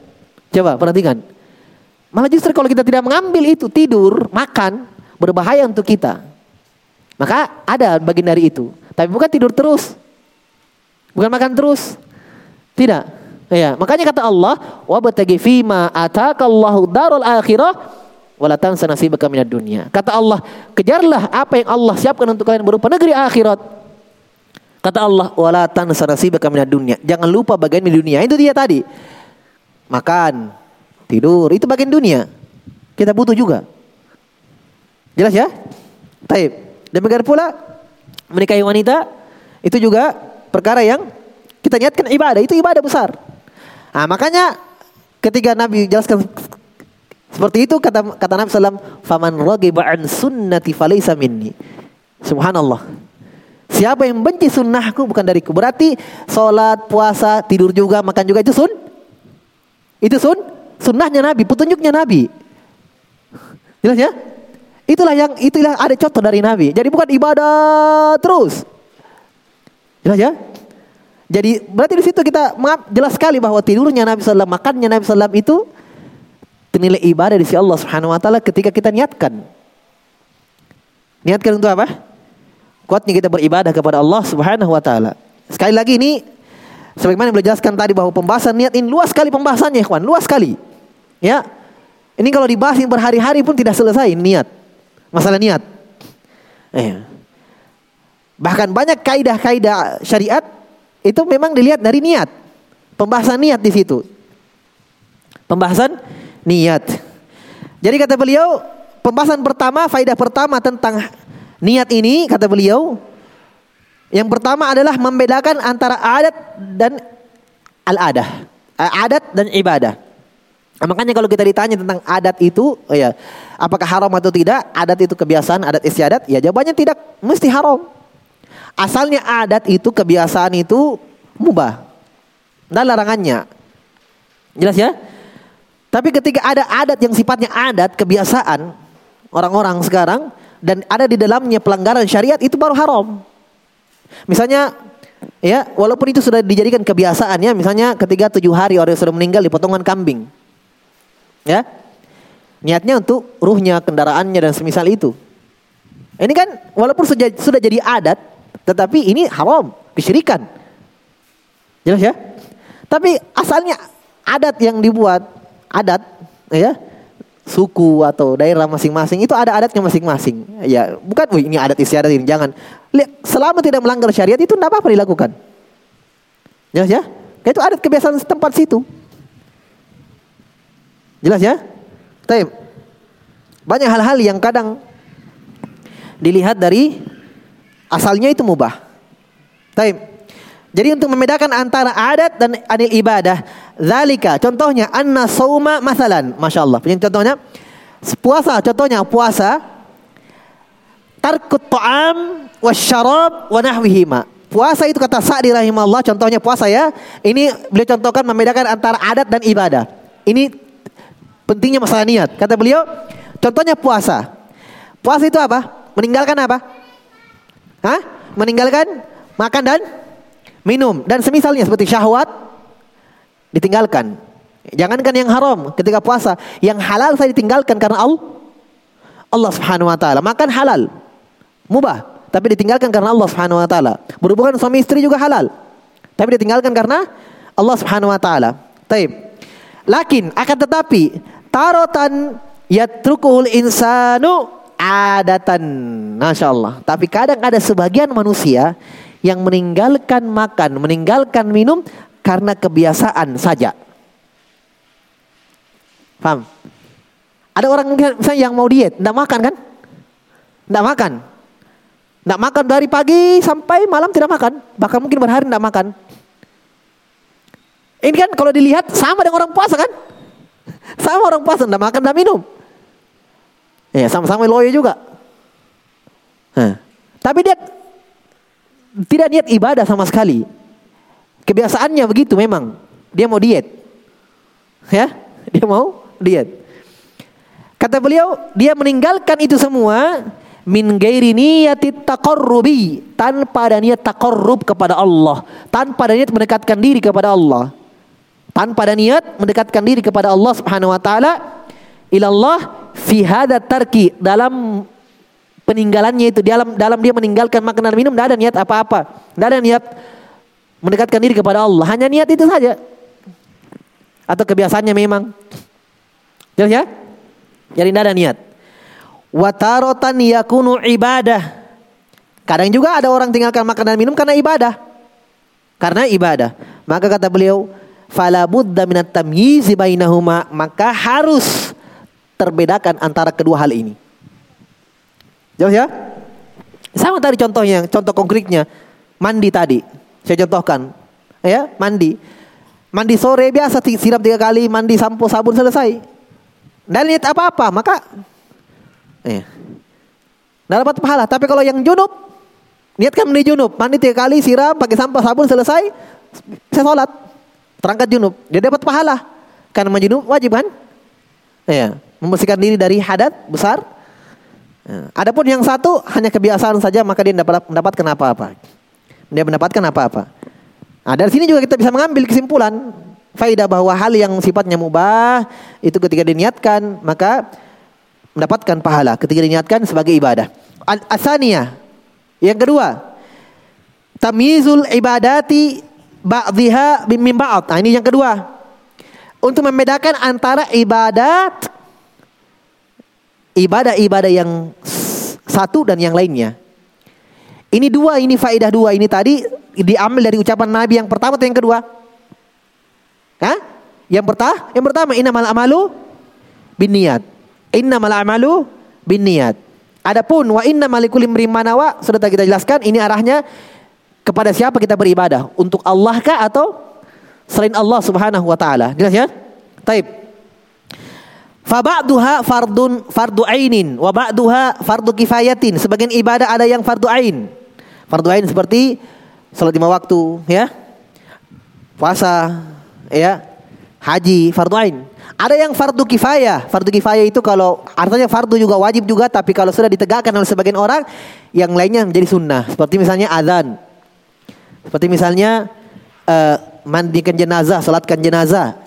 Coba perhatikan. Malah justru kalau kita tidak mengambil itu, tidur, makan, berbahaya untuk kita. Maka ada bagian dari itu. Tapi bukan tidur terus. Bukan makan terus. Tidak. Ya, makanya kata Allah, "Wa batagi fima atakallahu darul akhirah wala tansa nasibaka minad dunya." Kata Allah, kejarlah apa yang Allah siapkan untuk kalian berupa negeri akhirat. Kata Allah, "Wala tansa nasibaka minad dunya." Jangan lupa bagian dunia. Itu dia tadi. Makan, tidur, itu bagian dunia. Kita butuh juga. Jelas ya? Taib. Demikian pula menikahi wanita itu juga perkara yang kita niatkan ibadah, itu ibadah besar. Nah, makanya ketika Nabi jelaskan seperti itu kata kata Nabi sallam, "Faman raghiba an sunnati falaysa minni." Subhanallah. Siapa yang benci sunnahku bukan dariku. Berarti sholat, puasa, tidur juga, makan juga itu sun. Itu sun Sunnahnya Nabi, petunjuknya Nabi. Jelas ya? Itulah yang itulah ada contoh dari Nabi. Jadi bukan ibadah terus. Jelas ya? Jadi berarti di situ kita maaf jelas sekali bahwa tidurnya Nabi SAW, makannya Nabi SAW itu nilai ibadah di sisi Allah Subhanahu Wa Taala ketika kita niatkan. Niatkan untuk apa? Kuatnya kita beribadah kepada Allah Subhanahu Wa Taala. Sekali lagi ini sebagaimana yang beliau jelaskan tadi bahwa pembahasan niat ini luas sekali pembahasannya, ikhwan, luas sekali. Ya. Ini kalau dibahas berhari-hari pun tidak selesai niat. Masalah niat. Eh. Bahkan banyak kaidah-kaidah syariat itu memang dilihat dari niat. Pembahasan niat di situ. Pembahasan niat. Jadi kata beliau, pembahasan pertama, faidah pertama tentang niat ini kata beliau, yang pertama adalah membedakan antara adat dan al-adah. Eh, adat dan ibadah. Nah, makanya kalau kita ditanya tentang adat itu, oh ya, apakah haram atau tidak? Adat itu kebiasaan, adat istiadat? Ya jawabannya tidak mesti haram. Asalnya adat itu kebiasaan itu mubah. Dan larangannya. Jelas ya? Tapi ketika ada adat yang sifatnya adat, kebiasaan orang-orang sekarang dan ada di dalamnya pelanggaran syariat itu baru haram. Misalnya ya, walaupun itu sudah dijadikan kebiasaan ya, misalnya ketika tujuh hari orang sudah meninggal di potongan kambing. Ya. Niatnya untuk ruhnya, kendaraannya dan semisal itu. Ini kan walaupun sudah, sudah jadi adat, tetapi ini haram, kesyirikan. Jelas ya? Tapi asalnya adat yang dibuat, adat ya, suku atau daerah masing-masing itu ada adatnya masing-masing. Ya, bukan wih ini adat istiadat ini jangan. Selama tidak melanggar syariat itu tidak apa-apa dilakukan. Jelas ya? Itu adat kebiasaan tempat situ. Jelas ya? Taib. Banyak hal-hal yang kadang dilihat dari asalnya itu mubah. Taib. Jadi untuk membedakan antara adat dan anil ibadah, zalika contohnya anna sauma masalan, Masya Allah. Contohnya puasa, contohnya puasa tarkut ta'am wasyarab wa nahwihima. Puasa itu kata Sa'di rahimahullah contohnya puasa ya. Ini beliau contohkan membedakan antara adat dan ibadah. Ini Pentingnya masalah niat. Kata beliau, contohnya puasa. Puasa itu apa? Meninggalkan apa? Hah? Meninggalkan makan dan minum dan semisalnya seperti syahwat ditinggalkan. Jangankan yang haram ketika puasa, yang halal saya ditinggalkan karena Allah. Allah Subhanahu wa taala. Makan halal. Mubah, tapi ditinggalkan karena Allah Subhanahu wa taala. Berhubungan suami istri juga halal. Tapi ditinggalkan karena Allah Subhanahu wa taala. Taib. Lakin akan tetapi tarotan yatrukul insanu adatan. Masya Allah. Tapi kadang ada sebagian manusia yang meninggalkan makan, meninggalkan minum karena kebiasaan saja. Paham? Ada orang misalnya yang mau diet, tidak makan kan? Tidak makan. Tidak makan dari pagi sampai malam tidak makan. Bahkan mungkin berhari tidak makan. Ini kan kalau dilihat sama dengan orang puasa kan? Sama orang puasa, tidak makan, tidak minum. Ya, sama-sama loyo juga. Hah. Tapi dia tidak niat ibadah sama sekali. Kebiasaannya begitu memang. Dia mau diet. Ya, *laughs* dia mau diet. Kata beliau, dia meninggalkan itu semua min gairi niyati taqarrubi tanpa ada niat taqarrub kepada Allah, tanpa ada niat mendekatkan diri kepada Allah. tanpa ada niat mendekatkan diri kepada Allah Subhanahu wa taala ilallah fi hada tarki dalam peninggalannya itu dalam dalam dia meninggalkan makanan minum tidak ada niat apa-apa. Tidak ada niat mendekatkan diri kepada Allah hanya niat itu saja. Atau kebiasaannya memang. Jelas ya? Jadi tidak ada niat. Watarotan yakunu ibadah. Kadang juga ada orang tinggalkan makanan minum karena ibadah. Karena ibadah. Maka kata beliau fala budda minat tamyizi bainahuma maka harus terbedakan antara kedua hal ini jelas ya. Sama tadi contohnya contoh konkretnya. Mandi tadi saya contohkan. Ya mandi. Mandi sore biasa siram tiga kali mandi sampo sabun selesai. Dan lihat apa-apa maka eh, dapat pahala. Tapi kalau yang junub niatkan mandi junub. Mandi tiga kali siram pakai sampo sabun selesai saya sholat. Terangkat junub dia dapat pahala. Karena mandi junub wajib kan? Ya membersihkan diri dari hadat besar ya. Adapun yang satu hanya kebiasaan saja maka dia dapat mendapatkan apa-apa dia mendapatkan apa-apa nah dari sini juga kita bisa mengambil kesimpulan faidah bahwa hal yang sifatnya mubah itu ketika diniatkan maka mendapatkan pahala ketika diniatkan sebagai ibadah. Asania yang kedua tamyizul ibadati ba'dhiha min ba'd. Nah, ini yang kedua. Untuk membedakan antara ibadat ibadah-ibadah yang satu dan yang lainnya. Ini dua, ini faidah dua. Ini tadi diambil dari ucapan Nabi yang pertama atau yang kedua? Hah? Yang pertama, yang pertama innamal amalu bin niat. Innamal amalu bin niat. Adapun wa inna malikul manawa sudah kita jelaskan ini arahnya kepada siapa kita beribadah? Untuk Allah kah atau selain Allah Subhanahu wa taala? Jelas ya? Taib. Fa ba'duha fardun fardu ainin wa ba'duha fardu kifayatin. Sebagian ibadah ada yang fardu ain. Fardu ain seperti salat lima waktu, ya. Puasa, ya. Haji fardu ain. Ada yang fardu kifayah. Fardu kifayah itu kalau artinya fardu juga wajib juga tapi kalau sudah ditegakkan oleh sebagian orang yang lainnya menjadi sunnah. Seperti misalnya azan. Seperti misalnya uh, mandikan jenazah, salatkan jenazah.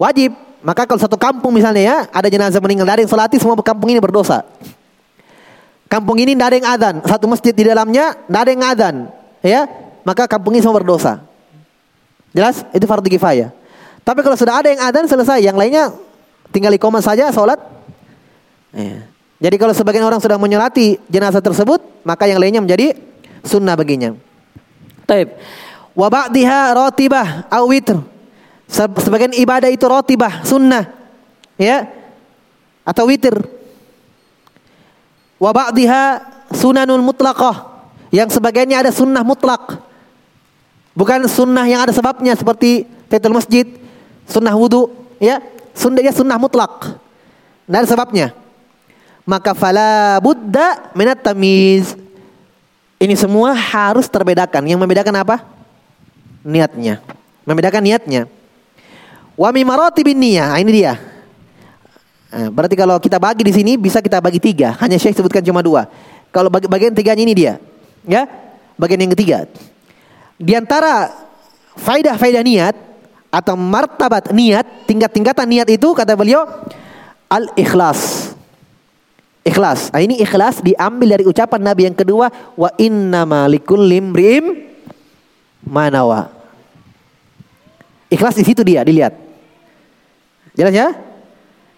Wajib. Maka kalau satu kampung misalnya ya, ada jenazah meninggal dari salati semua kampung ini berdosa. Kampung ini tidak ada yang adzan, satu masjid di dalamnya tidak ada yang adzan, ya. Maka kampung ini semua berdosa. Jelas? Itu fardu kifayah. Tapi kalau sudah ada yang adzan selesai, yang lainnya tinggal ikoma saja salat. Ya. Jadi kalau sebagian orang sudah menyolati jenazah tersebut, maka yang lainnya menjadi sunnah baginya. Taib. Wa ba'diha rotibah au witr. Sebagian ibadah itu rotibah, sunnah. Ya. Atau witir. Wa ba'diha sunanul mutlaqah. Yang sebagiannya ada sunnah mutlak. Bukan sunnah yang ada sebabnya seperti tetul masjid, sunnah wudu, ya. Sunnah dia sunnah mutlak. Tidak ada sebabnya. Maka fala buddha minat tamiz ini semua harus terbedakan. Yang membedakan apa? Niatnya. Membedakan niatnya. Wa bin niyah. Ini dia. Nah, berarti kalau kita bagi di sini bisa kita bagi tiga. Hanya Syekh sebutkan cuma dua. Kalau bagi, bagian tiganya ini dia. Ya. Bagian yang ketiga. Di antara faidah-faidah niat atau martabat niat, tingkat-tingkatan niat itu kata beliau al-ikhlas. Ikhlas. Nah, ini ikhlas diambil dari ucapan Nabi yang kedua wa inna malikul limrim manawa. Ikhlas di situ dia dilihat. Jelas ya?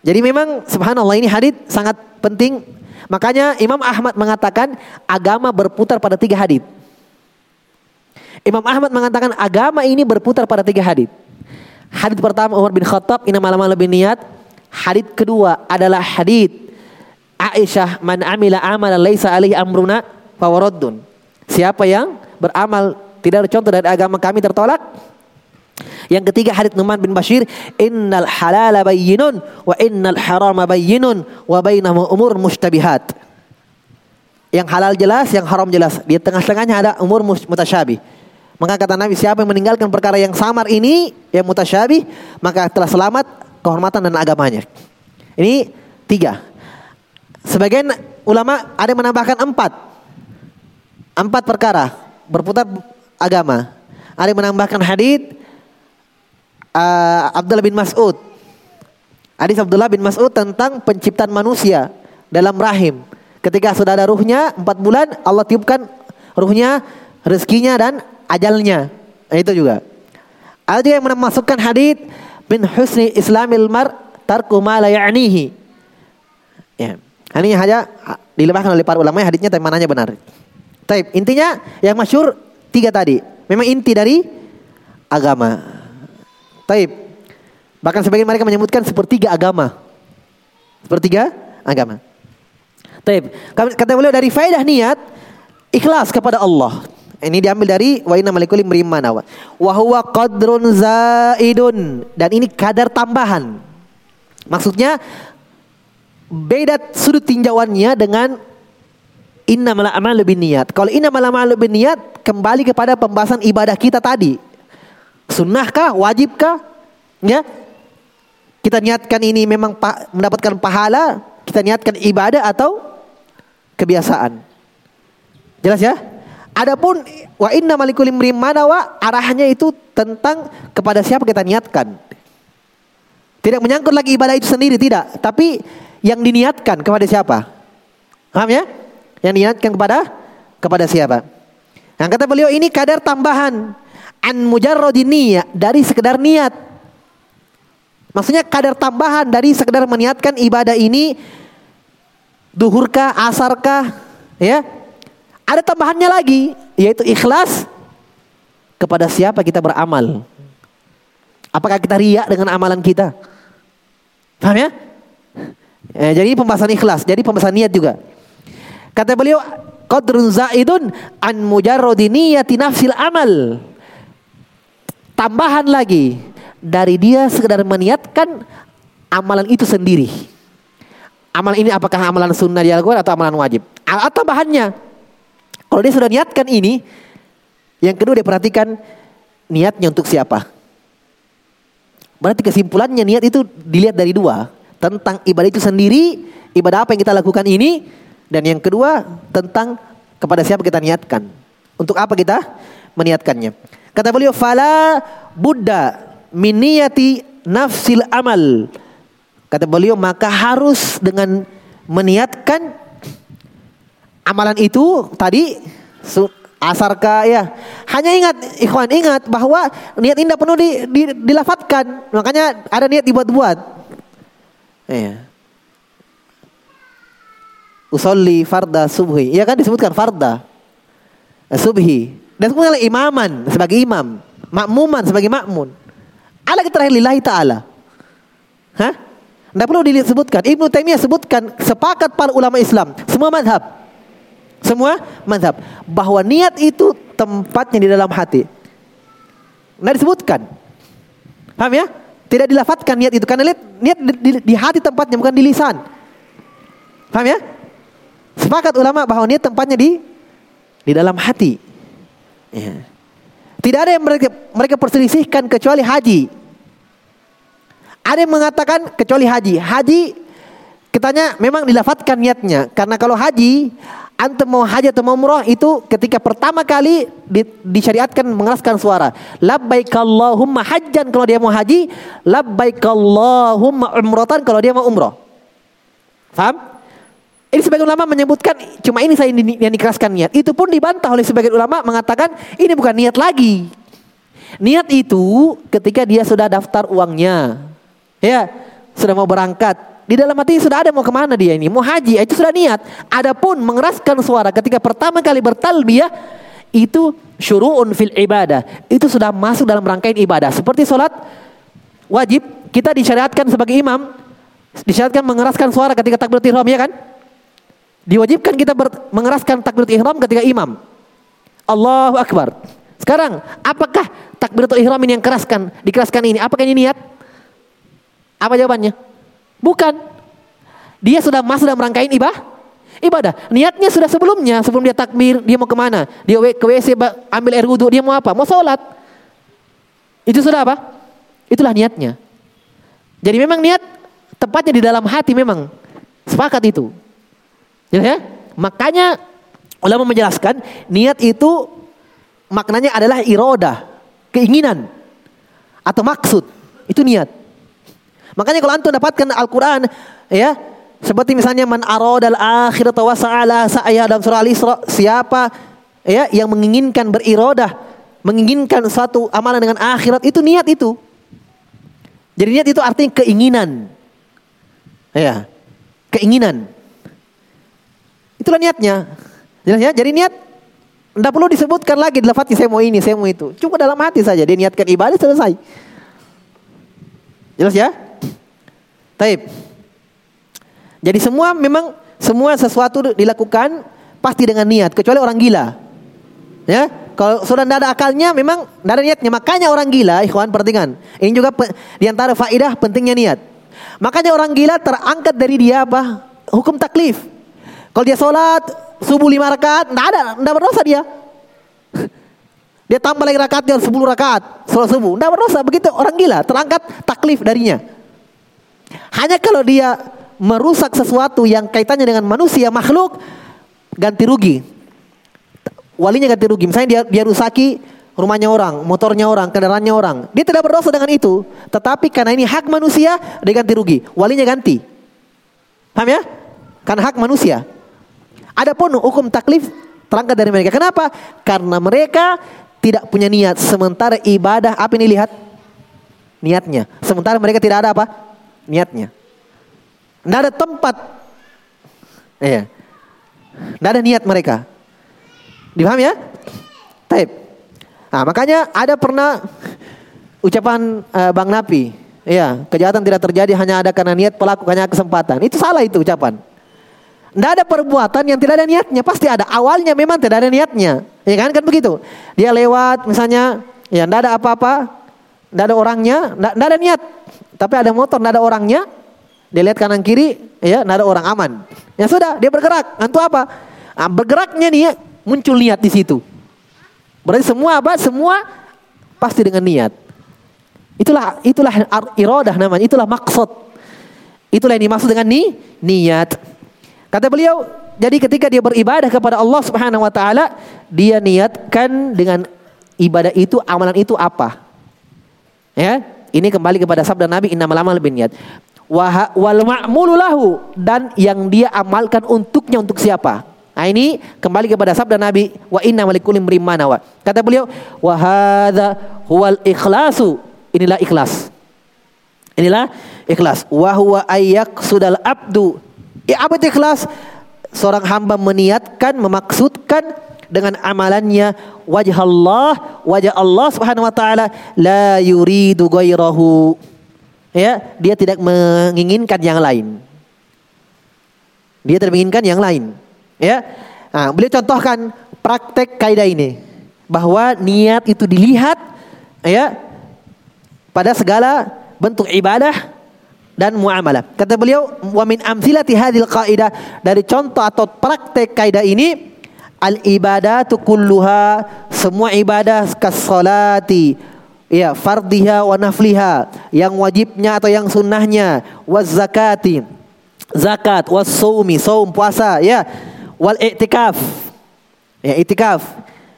Jadi memang subhanallah ini hadis sangat penting. Makanya Imam Ahmad mengatakan agama berputar pada tiga hadis. Imam Ahmad mengatakan agama ini berputar pada tiga hadis. Hadis pertama Umar bin Khattab inna malama lebih niat. Hadis kedua adalah hadis Aisyah man amila amalan laisa alaihi amruna fawaraddun. Siapa yang beramal tidak ada contoh dari agama kami tertolak. Yang ketiga hadits Numan bin Bashir, innal halala bayyinun wa innal harama bayyinun wa bainahuma umur mustabihat. Yang halal jelas, yang haram jelas. Di tengah-tengahnya ada umur mutasyabih. Maka kata Nabi, siapa yang meninggalkan perkara yang samar ini, yang mutasyabih, maka telah selamat kehormatan dan agamanya. Ini tiga. Sebagian ulama ada yang menambahkan empat. Empat perkara berputar agama. Ada yang menambahkan hadith uh, Abdullah bin Mas'ud. Hadis Abdullah bin Mas'ud tentang penciptaan manusia dalam rahim. Ketika sudah ada ruhnya empat bulan Allah tiupkan ruhnya, rezekinya dan ajalnya. Nah, itu juga. Ada juga yang memasukkan hadis bin husni islamil mar tarku ma la ya'nihi. Ya. Ini hanya dilemahkan oleh para ulama hadisnya tapi mananya benar. Taib. Intinya yang masyur tiga tadi. Memang inti dari agama. Taib. Bahkan sebagian mereka menyebutkan sepertiga agama. Sepertiga agama. Taib. Kata beliau dari faedah niat ikhlas kepada Allah. Ini diambil dari wa inna malikul mrimana wa huwa qadrun zaidun dan ini kadar tambahan. Maksudnya beda sudut tinjauannya dengan inna amal lebih niat. Kalau inna amal lebih niat kembali kepada pembahasan ibadah kita tadi. Sunnahkah, wajibkah? Ya. Kita niatkan ini memang mendapatkan pahala, kita niatkan ibadah atau kebiasaan. Jelas ya? Adapun wa inna malikul imrim manawa arahnya itu tentang kepada siapa kita niatkan. Tidak menyangkut lagi ibadah itu sendiri tidak, tapi yang diniatkan kepada siapa? Paham ya? Yang diniatkan kepada kepada siapa? Yang kata beliau ini kadar tambahan an mujarradin niyat dari sekedar niat. Maksudnya kadar tambahan dari sekedar meniatkan ibadah ini duhurkah, asarkah, ya ada tambahannya lagi, yaitu ikhlas kepada siapa kita beramal. Apakah kita riak dengan amalan kita? Paham ya? Eh, jadi pembahasan ikhlas, jadi pembahasan niat juga. Kata beliau, qadrun zaidun an mujarradi niyati nafsil amal. Tambahan lagi dari dia sekedar meniatkan amalan itu sendiri. Amal ini apakah amalan sunnah di Al-Quran atau amalan wajib? Atau tambahannya kalau dia sudah niatkan ini, yang kedua dia perhatikan niatnya untuk siapa. Berarti kesimpulannya niat itu dilihat dari dua. Tentang ibadah itu sendiri, ibadah apa yang kita lakukan ini. Dan yang kedua tentang kepada siapa kita niatkan. Untuk apa kita meniatkannya. Kata beliau, Fala Buddha miniyati nafsil amal. Kata beliau, maka harus dengan meniatkan amalan itu tadi asarka ya. Hanya ingat ikhwan ingat bahwa niat indah penuh di, di, dilafatkan. Makanya ada niat dibuat-buat. Iya. Usolli farda subhi. Ya kan disebutkan farda. Subhi. Dan oleh imaman sebagai imam. Makmuman sebagai makmun. Ada terakhir lillahi ta'ala. Hah? Tidak perlu disebutkan. Ibnu Taimiyah sebutkan sepakat para ulama Islam. Semua madhab. Semua mazhab bahwa niat itu tempatnya di dalam hati. Nah disebutkan. Paham ya? Tidak dilafatkan niat itu karena niat, niat di, di, di hati tempatnya bukan di lisan. Paham ya? Sepakat ulama bahwa niat tempatnya di di dalam hati. Ya. Tidak ada yang mereka mereka perselisihkan kecuali haji. Ada yang mengatakan kecuali haji. Haji Kitanya memang dilafatkan niatnya karena kalau haji antum mau haji atau mau umroh itu ketika pertama kali di, disyariatkan mengeraskan suara labbaik Allahumma hajjan kalau dia mau haji labbaik Allahumma umrotan kalau dia mau umroh paham ini sebagian ulama menyebutkan cuma ini saya yang dikeraskan niat itu pun dibantah oleh sebagian ulama mengatakan ini bukan niat lagi niat itu ketika dia sudah daftar uangnya ya sudah mau berangkat di dalam hati sudah ada mau ke mana dia ini. Mau haji, itu sudah niat. Adapun mengeraskan suara ketika pertama kali bertalbiyah itu syuru'un fil ibadah. Itu sudah masuk dalam rangkaian ibadah. Seperti sholat wajib, kita disyariatkan sebagai imam, disyariatkan mengeraskan suara ketika takbiratul ihram ya kan? Diwajibkan kita mengeraskan takbiratul ihram ketika imam. Allahu Akbar. Sekarang, apakah takbiratul ihram ini yang keraskan, dikeraskan ini? Apakah ini niat? Apa jawabannya? Bukan. Dia sudah masuk dalam rangkaian ibadah. Ibadah. Niatnya sudah sebelumnya. Sebelum dia takbir, dia mau ke mana? Dia ke WC ambil air wudhu, dia mau apa? Mau sholat. Itu sudah apa? Itulah niatnya. Jadi memang niat tepatnya di dalam hati memang. Sepakat itu. Ya, ya? Makanya ulama menjelaskan niat itu maknanya adalah iroda, keinginan atau maksud. Itu niat. Makanya kalau antum dapatkan Al-Qur'an ya, seperti misalnya man aradal akhirata wa sa'ala sa'ya dalam surah Al-Isra, siapa ya yang menginginkan berirodah, menginginkan suatu amalan dengan akhirat itu niat itu. Jadi niat itu artinya keinginan. Ya. Keinginan. Itulah niatnya. Jelas ya? Jadi niat tidak perlu disebutkan lagi dalam hati saya mau ini, saya mau itu. Cuma dalam hati saja dia niatkan ibadah selesai. Jelas ya? Taib. Jadi semua memang semua sesuatu dilakukan pasti dengan niat kecuali orang gila. Ya, kalau sudah tidak ada akalnya memang tidak ada niatnya. Makanya orang gila, ikhwan perhatikan. Ini juga di antara faidah pentingnya niat. Makanya orang gila terangkat dari dia apa? Hukum taklif. Kalau dia sholat subuh lima rakaat, tidak ada, tidak berdosa dia. *laughs* Dia tambah lagi rakaatnya sepuluh rakaat sholat subuh, tidak berdosa. Begitu orang gila terangkat taklif darinya. Hanya kalau dia merusak sesuatu yang kaitannya dengan manusia makhluk, ganti rugi. Walinya ganti rugi. Misalnya dia dia rusaki rumahnya orang, motornya orang, kendaraannya orang. Dia tidak berdosa dengan itu. Tetapi karena ini hak manusia, dia ganti rugi. Walinya ganti. Paham ya? Karena hak manusia. Adapun hukum taklif terangkat dari mereka. Kenapa? Karena mereka tidak punya niat. Sementara ibadah apa ini lihat? Niatnya. Sementara mereka tidak ada apa? Niatnya. Tidak ada tempat. Iya. Tidak ada niat mereka. Dipaham ya? Taib. Nah, makanya ada pernah ucapan uh, Bang Napi, ya, kejahatan tidak terjadi hanya ada karena niat pelaku hanya kesempatan. Itu salah itu ucapan. Tidak ada perbuatan yang tidak ada niatnya. Pasti ada. Awalnya memang tidak ada niatnya. Ya kan? Kan begitu. Dia lewat misalnya. Ya tidak ada apa-apa. Tidak ada orangnya. Tidak ada niat. Tapi ada motor. Tidak ada orangnya. Dia lihat kanan kiri. Ya tidak ada orang aman. Ya sudah. Dia bergerak. Antu apa? Nah, bergeraknya nih muncul niat di situ. Berarti semua apa? Semua pasti dengan niat. Itulah itulah irodah namanya. Itulah maksud. Itulah yang dimaksud dengan ni, niat. Kata beliau, jadi ketika dia beribadah kepada Allah Subhanahu wa taala, dia niatkan dengan ibadah itu, amalan itu apa? Ya, ini kembali kepada sabda Nabi innamal amal niat. Wal ma'mulu lahu dan yang dia amalkan untuknya untuk siapa? Nah ini kembali kepada sabda Nabi wa inna malikullim wa. Kata beliau wa hadza huwal ikhlasu. Inilah ikhlas. Inilah ikhlas. Wa huwa sudal abdu Ya apa itu ikhlas? Seorang hamba meniatkan, memaksudkan dengan amalannya wajah Allah, wajah Allah Subhanahu wa taala la yuridu ghairahu. Ya, dia tidak menginginkan yang lain. Dia tidak menginginkan yang lain. Ya. Nah, beliau contohkan praktek kaidah ini bahwa niat itu dilihat ya pada segala bentuk ibadah dan muamalah. Kata beliau, wa min amsilati hadhil qaidah dari contoh atau praktek kaidah ini al ibadatu kulluha semua ibadah kasolati ya fardiha wa nafliha yang wajibnya atau yang sunnahnya was zakati zakat was saumi saum puasa ya wal i'tikaf ya i'tikaf.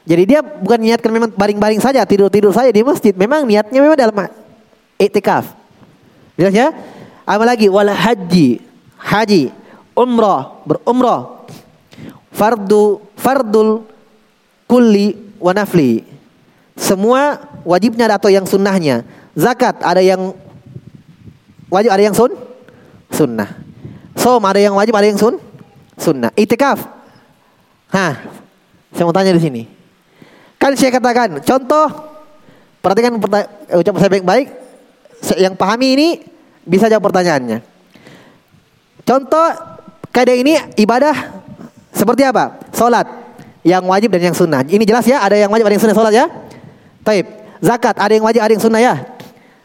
Jadi dia bukan niatkan memang baring-baring saja tidur-tidur saja di masjid memang niatnya memang dalam i'tikaf. Jelas ya apa lagi? Wal haji. Haji. Umrah. Berumrah. Fardu. Fardul kulli wa nafli. Semua wajibnya atau yang sunnahnya. Zakat ada yang wajib ada yang sun sunnah. Som ada yang wajib ada yang sun sunnah. Itikaf. Hah. Saya mau tanya di sini. Kan saya katakan contoh perhatikan ucapan saya baik-baik yang pahami ini bisa jawab pertanyaannya. Contoh kaidah ini ibadah seperti apa? Salat yang wajib dan yang sunnah. Ini jelas ya, ada yang wajib ada yang sunnah salat ya. Taib. Zakat ada yang wajib ada yang sunnah ya.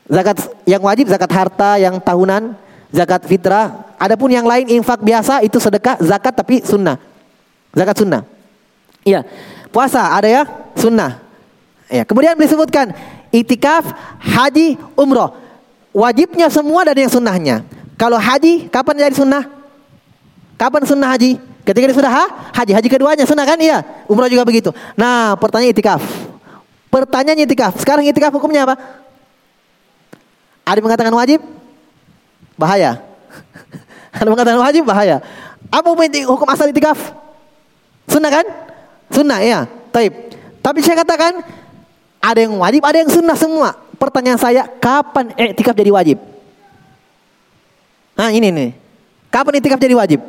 Zakat yang wajib zakat harta yang tahunan, zakat fitrah. Adapun yang lain infak biasa itu sedekah zakat tapi sunnah. Zakat sunnah. Iya. Puasa ada ya sunnah. Ya. Kemudian disebutkan itikaf, haji, umroh wajibnya semua dan yang sunnahnya. Kalau haji, kapan jadi sunnah? Kapan sunnah haji? Ketika dia sudah ha? haji, haji keduanya sunnah kan? Iya. Umrah juga begitu. Nah, pertanyaan itikaf. Pertanyaan itikaf. Sekarang itikaf hukumnya apa? Ada mengatakan wajib? Bahaya. *laughs* Ada mengatakan wajib? Bahaya. Apa hukum asal itikaf? Sunnah kan? Sunnah ya. Taib. Tapi saya katakan ada yang wajib, ada yang sunnah semua. Pertanyaan saya, kapan itikaf jadi wajib? Nah ini nih. Kapan itikaf jadi wajib?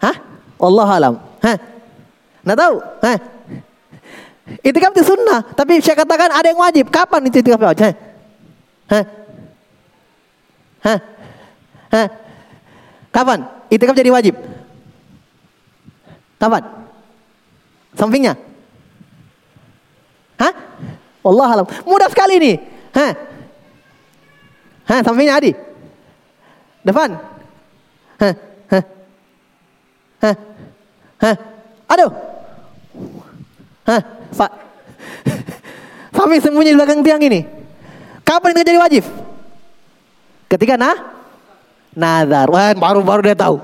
Hah? Allah alam. Hah? Nggak tahu? Hah? Itikaf itu sunnah, tapi saya katakan ada yang wajib. Kapan itu itikaf wajib? Hah? Hah? Hah? Hah? Kapan? Itikaf jadi wajib? Kapan? Sampingnya? Allah alam. Mudah sekali ini. Hah? Hah? Sampingnya Adi? Depan? Hah? Hah? Hah? Aduh. Hah? Pak. Samping sembunyi di belakang tiang ini. Kapan itu jadi wajib? Ketika nah Nadar. Wah, baru-baru dia tahu.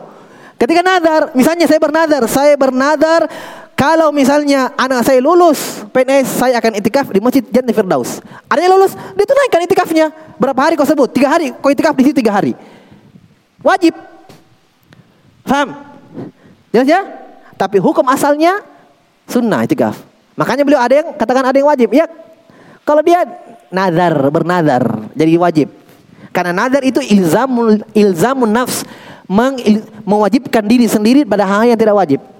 Ketika nadar, misalnya saya bernadar, saya bernadar kalau misalnya anak saya lulus PNS, saya akan itikaf di Masjid Jannah Firdaus. Adanya lulus, ditunaikan itikafnya. Berapa hari kau sebut? Tiga hari. Kau itikaf di situ tiga hari. Wajib. Faham? Jelas ya? Tapi hukum asalnya sunnah itikaf. Makanya beliau ada yang katakan ada yang wajib. Ya, kalau dia nadar, bernadar, jadi wajib. Karena nadar itu ilzamun ilzamun nafs meng, mewajibkan diri sendiri pada hal yang tidak wajib.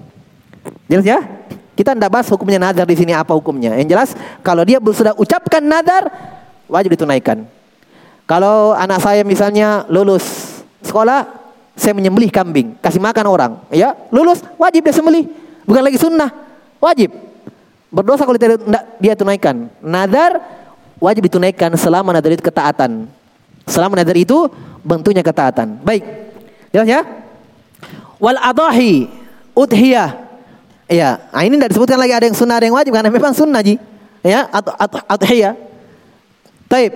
Jelas ya? Kita tidak bahas hukumnya nadar di sini apa hukumnya. Yang jelas kalau dia sudah ucapkan nadar wajib ditunaikan. Kalau anak saya misalnya lulus sekolah, saya menyembelih kambing, kasih makan orang, ya lulus wajib dia sembelih, bukan lagi sunnah, wajib. Berdosa kalau tidak dia tunaikan. Nadar wajib ditunaikan selama nadar itu ketaatan. Selama nadar itu bentuknya ketaatan. Baik. Jelas ya? Wal adahi udhiyah. Ya, nah ini tidak disebutkan lagi ada yang sunnah ada yang wajib karena memang sunnah ji. Ya, atau adhiyah. Taib.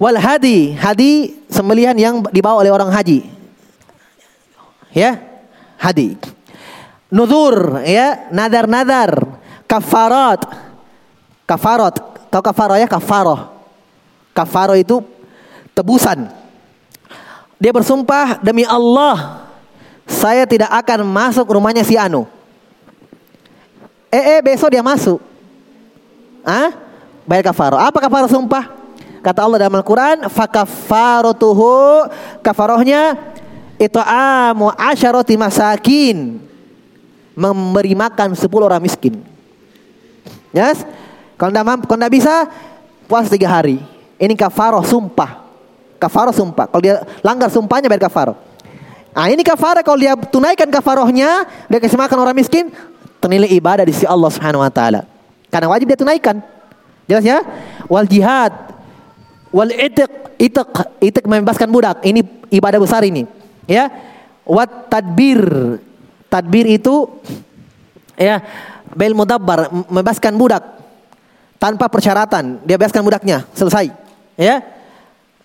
Wal hadi, hadi sembelihan yang dibawa oleh orang haji. Ya, hadi. Nudur, ya, nadar-nadar, kafarat. Kafarat, tahu kafarah ya? Kafaroh. Kafaroh itu tebusan. Dia bersumpah demi Allah, saya tidak akan masuk rumahnya si Anu. Eh, eh besok dia masuk. Ah? Bayar kafaro. Apa kafaro sumpah? Kata Allah dalam Al-Quran, fakafarotuhu kafarohnya itu amu asyaroti masakin memberi makan 10 orang miskin. Yes? Kalau tidak bisa puas tiga hari. Ini kafaroh sumpah. Kafarah sumpah. Kalau dia langgar sumpahnya bayar kafarah. Nah ini kafarah kalau dia tunaikan kafarohnya, dia kasih makan orang miskin, ternilai ibadah di sisi Allah Subhanahu wa taala. Karena wajib dia tunaikan. Jelas ya? Wal jihad wal itiq itiq itiq membebaskan budak. Ini ibadah besar ini. Ya. Wat tadbir. Tadbir itu ya bel mudabbar membebaskan budak tanpa persyaratan. Dia bebaskan budaknya, selesai. Ya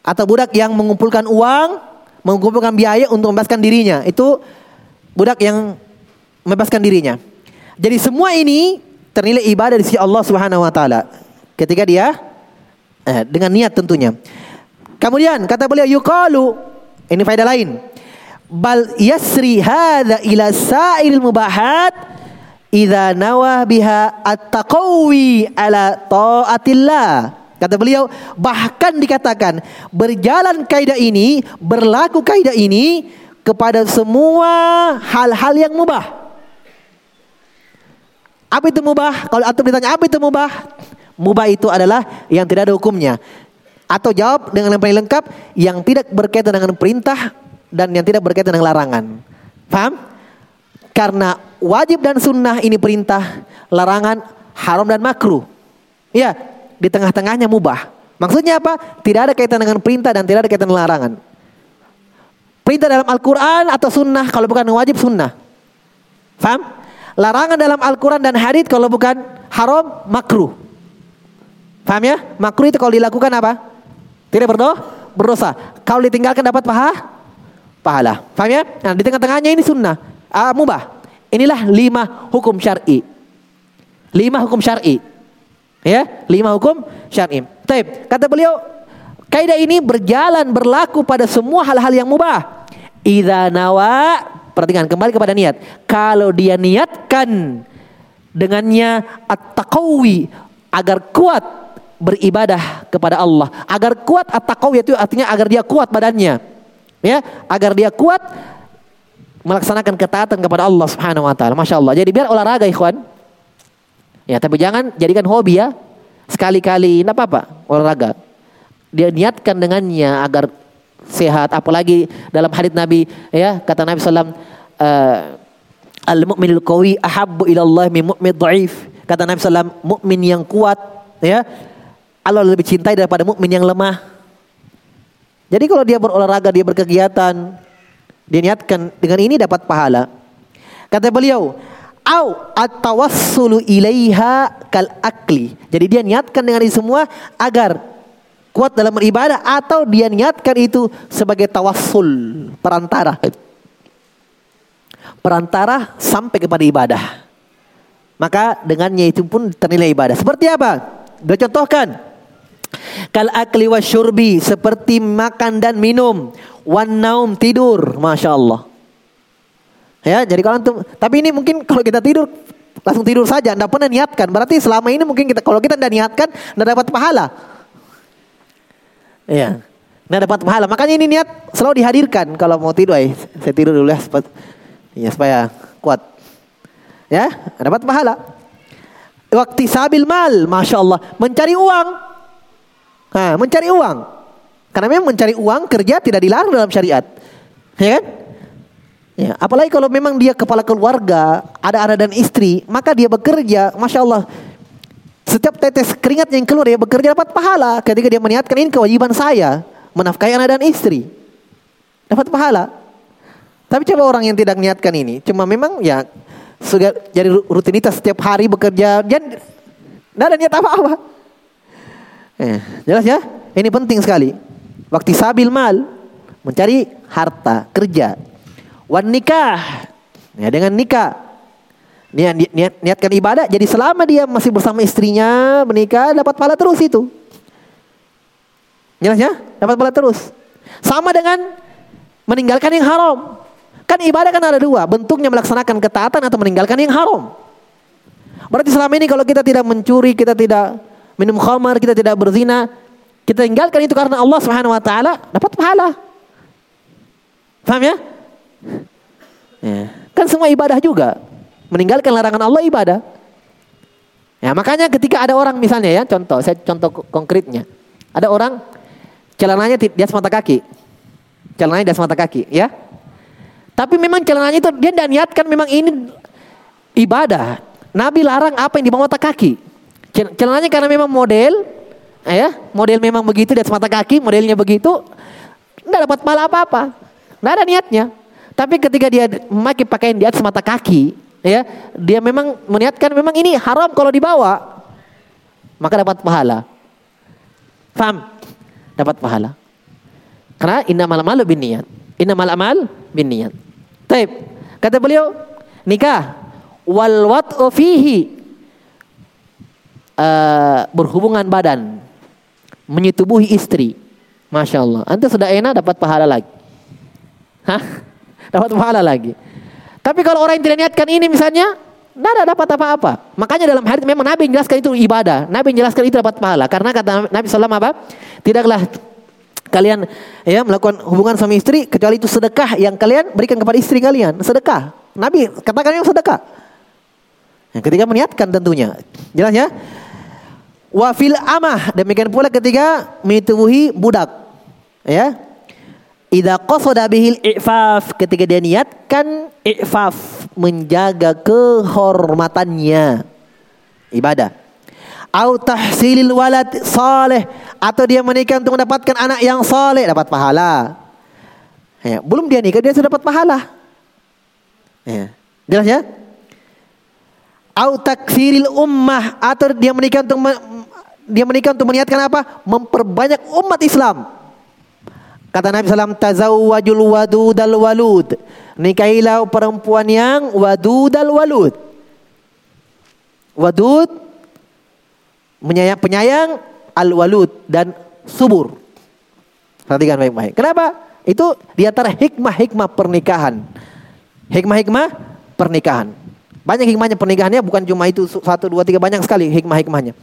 atau budak yang mengumpulkan uang, mengumpulkan biaya untuk membebaskan dirinya. Itu budak yang membebaskan dirinya. Jadi semua ini ternilai ibadah di sisi Allah Subhanahu wa taala. Ketika dia eh, dengan niat tentunya. Kemudian kata beliau yuqalu ini faedah lain. Bal yasri hadza ila sa'il mubahat idza nawa biha at-taqawi ala taatillah. Kata beliau, bahkan dikatakan berjalan kaidah ini, berlaku kaidah ini kepada semua hal-hal yang mubah. Apa itu mubah? Kalau atau ditanya apa itu mubah? Mubah itu adalah yang tidak ada hukumnya. Atau jawab dengan yang paling lengkap yang tidak berkaitan dengan perintah dan yang tidak berkaitan dengan larangan. Paham? Karena wajib dan sunnah ini perintah, larangan haram dan makruh. Ya, di tengah-tengahnya mubah. Maksudnya apa? Tidak ada kaitan dengan perintah dan tidak ada kaitan dengan larangan. Perintah dalam Al-Quran atau sunnah kalau bukan wajib sunnah. Faham? Larangan dalam Al-Quran dan hadith kalau bukan haram makruh. Faham ya? Makruh itu kalau dilakukan apa? Tidak berdoa, berdosa. Kalau ditinggalkan dapat paha, pahala. Faham ya? Nah, di tengah-tengahnya ini sunnah, uh, mubah. Inilah lima hukum syar'i. Lima hukum syar'i. Ya, lima hukum syar'i. Taib. Kata beliau, Kaidah ini berjalan berlaku pada semua hal-hal yang mubah. Idza nawa, perhatikan kembali kepada niat. Kalau dia niatkan dengannya at-taqawi agar kuat beribadah kepada Allah. Agar kuat at-taqawi itu artinya agar dia kuat badannya. Ya, agar dia kuat melaksanakan ketaatan kepada Allah Subhanahu wa taala. Masya Allah. Jadi biar olahraga ikhwan. Ya, tapi jangan jadikan hobi ya. Sekali-kali, enggak apa-apa, olahraga. Dia niatkan dengannya agar sehat apalagi dalam hadis Nabi ya kata Nabi sallam uh, al mu'minul qawi ahabbu ila Allah min mu'min dhaif. Kata Nabi sallam mukmin yang kuat ya Allah lebih cintai daripada mukmin yang lemah. Jadi kalau dia berolahraga, dia berkegiatan, Diniatkan dengan ini dapat pahala. Kata beliau, au at-tawassulu ilaiha kal akli. Jadi dia niatkan dengan ini semua agar kuat dalam beribadah atau dia niatkan itu sebagai tawassul perantara. Perantara sampai kepada ibadah. Maka dengannya itu pun ternilai ibadah. Seperti apa? Dia contohkan. Kal akli wa syurbi seperti makan dan minum Wan naum tidur, masya Allah. Ya, jadi kalau antum, tapi ini mungkin kalau kita tidur langsung tidur saja, anda pernah niatkan. Berarti selama ini mungkin kita kalau kita tidak niatkan, tidak dapat pahala. Iya, tidak dapat pahala. Makanya ini niat selalu dihadirkan kalau mau tidur. Eh, saya tidur dulu ya, supaya, ya, supaya kuat. Ya, dapat pahala. Waktu sabil mal, masya Allah, mencari uang. Nah, mencari uang. Karena memang mencari uang kerja tidak dilarang dalam syariat. Ya kan? Ya, apalagi kalau memang dia kepala keluarga, ada anak dan istri, maka dia bekerja, masya Allah. Setiap tetes keringat yang keluar dia bekerja dapat pahala ketika dia meniatkan ini kewajiban saya menafkahi anak dan istri. Dapat pahala. Tapi coba orang yang tidak niatkan ini, cuma memang ya sudah jadi rutinitas setiap hari bekerja, dan tidak ada niat apa-apa. Eh, jelas ya? Ini penting sekali. Waktu sabil mal mencari harta, kerja. Wan nikah. Ya dengan nikah. Niat, niat, niatkan ibadah. Jadi selama dia masih bersama istrinya menikah dapat pahala terus itu. Jelas ya? Dapat pahala terus. Sama dengan meninggalkan yang haram. Kan ibadah kan ada dua, bentuknya melaksanakan ketaatan atau meninggalkan yang haram. Berarti selama ini kalau kita tidak mencuri, kita tidak minum khamar, kita tidak berzina, kita tinggalkan itu karena Allah Subhanahu wa taala dapat pahala. Paham ya? ya? Kan semua ibadah juga. Meninggalkan larangan Allah ibadah. Ya, makanya ketika ada orang misalnya ya, contoh, saya contoh konkretnya. Ada orang celananya di atas mata kaki. Celananya di atas mata kaki, ya. Tapi memang celananya itu dia tidak niatkan memang ini ibadah. Nabi larang apa yang di bawah mata kaki. Celananya karena memang model ya model memang begitu di atas mata kaki modelnya begitu tidak dapat pahala apa-apa tidak ada niatnya tapi ketika dia memakai pakaian di atas mata kaki ya dia memang meniatkan memang ini haram kalau dibawa maka dapat pahala faham dapat pahala karena innamal amalu bin niat innamal amal bin niat Taib. kata beliau nikah wal wat'u fihi uh, berhubungan badan menyetubuhi istri. Masya Allah. Anda sudah enak dapat pahala lagi. Hah? *laughs* Dapat pahala lagi. Tapi kalau orang yang tidak niatkan ini misalnya, tidak dapat apa-apa. Makanya dalam hadis memang Nabi menjelaskan itu ibadah. Nabi menjelaskan itu dapat pahala. Karena kata Nabi SAW apa? Tidaklah kalian ya melakukan hubungan sama istri kecuali itu sedekah yang kalian berikan kepada istri kalian. Sedekah. Nabi katakan yang sedekah. Ketika meniatkan tentunya. Jelas ya? Wafil amah demikian pula ketika menubuhi budak ya Idza qasada bihil i'faf ketika dia niatkan i'faf menjaga kehormatannya ibadah au tahsilil walad saleh atau dia menikah untuk mendapatkan anak yang saleh dapat pahala ya, belum dia nikah dia sudah dapat pahala ya. jelas ya au takfiril ummah atau dia menikah untuk dia menikah untuk meniatkan apa? Memperbanyak umat Islam. Kata Nabi SAW, Tazawwajul wadudal walud. Nikahilah perempuan yang wadudal walud. Wadud, menyayang, penyayang, al-walud, dan subur. Perhatikan baik-baik. Kenapa? Itu di antara hikmah-hikmah pernikahan. Hikmah-hikmah pernikahan. Banyak hikmahnya pernikahannya bukan cuma itu satu dua tiga banyak sekali hikmah-hikmahnya.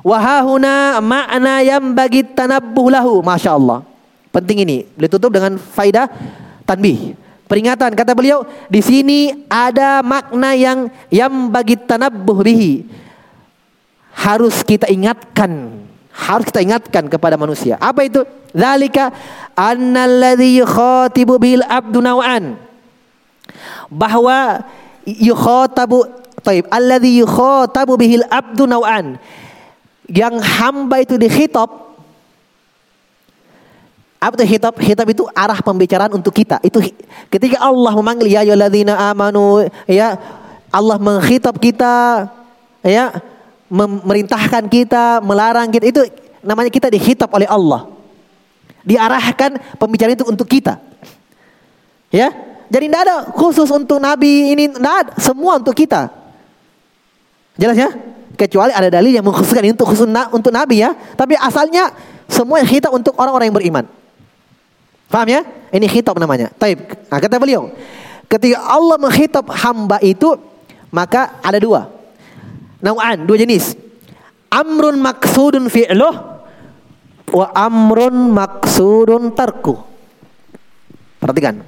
Wahahuna makna yang bagi tanabbuh lahu. Masya Allah. Penting ini. Beliau tutup dengan faidah tanbih. Peringatan kata beliau di sini ada makna yang yang bagi tanabbuh bihi. Harus kita ingatkan, harus kita ingatkan kepada manusia. Apa itu? Zalika annalladzi yukhatibu bil abdu naw'an. Bahwa yukhatabu taib alladzi yukhatabu bihil abdu naw'an. Yang hamba itu dikhitab apa itu hitab? Hitab itu arah pembicaraan untuk kita. Itu ketika Allah memanggil ya ayyuhalladzina amanu ya Allah menghitab kita ya memerintahkan kita, melarang kita itu namanya kita dihitab oleh Allah. Diarahkan pembicaraan itu untuk kita. Ya. Jadi tidak ada khusus untuk nabi ini, tidak semua untuk kita. Jelas ya? Kecuali ada dalil yang mengkhususkan ini untuk khusus untuk nabi ya, tapi asalnya semua yang hitab untuk orang-orang yang beriman. Paham ya? Ini khitab namanya. Taib. Nah, kata beliau, ketika Allah menghitab hamba itu, maka ada dua. Nau'an, dua jenis. Amrun maksudun fi'luh wa amrun maksudun tarku. Perhatikan.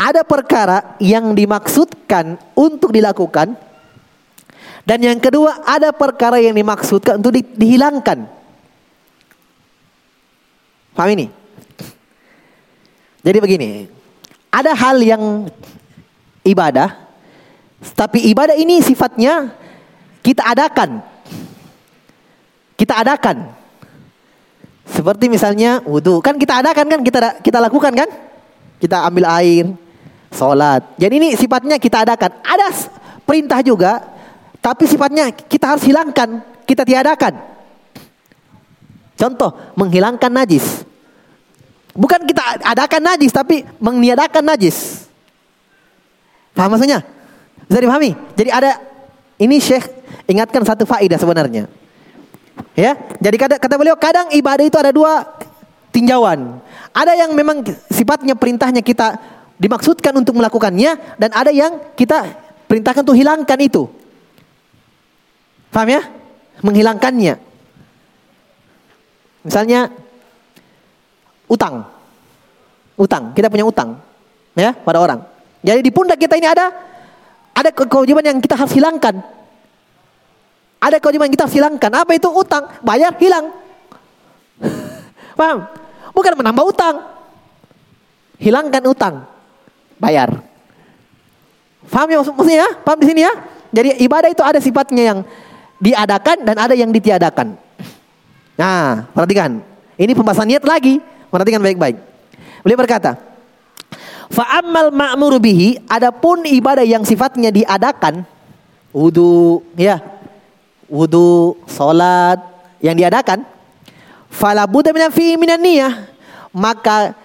Ada perkara yang dimaksudkan untuk dilakukan dan yang kedua ada perkara yang dimaksudkan untuk di, dihilangkan. Paham ini? Jadi begini, ada hal yang ibadah, tapi ibadah ini sifatnya kita adakan. Kita adakan. Seperti misalnya wudhu, kan kita adakan kan, kita kita lakukan kan? Kita ambil air, sholat. Jadi ini sifatnya kita adakan. Ada perintah juga, tapi sifatnya kita harus hilangkan, kita tiadakan. Contoh, menghilangkan najis. Bukan kita adakan najis tapi meniadakan najis. Paham maksudnya? Bisa dipahami? Jadi ada ini Syekh ingatkan satu faedah sebenarnya. Ya, jadi kata, kata beliau kadang ibadah itu ada dua tinjauan. Ada yang memang sifatnya perintahnya kita dimaksudkan untuk melakukannya dan ada yang kita perintahkan untuk hilangkan itu. Paham ya? Menghilangkannya. Misalnya utang. Utang, kita punya utang ya pada orang. Jadi di pundak kita ini ada ada kewajiban yang kita harus hilangkan. Ada kewajiban yang kita harus hilangkan. Apa itu utang? Bayar, hilang. *laughs* Paham? Bukan menambah utang. Hilangkan utang. Bayar. Paham ya maksudnya ya? Paham di sini ya? Jadi ibadah itu ada sifatnya yang diadakan dan ada yang ditiadakan. Nah, perhatikan. Ini pembahasan niat lagi. Perhatikan baik-baik. Beliau berkata, Fa'ammal ma'muru bihi, adapun ibadah yang sifatnya diadakan, wudu, ya, wudu, salat yang diadakan, fala budda min fi minan niyah, maka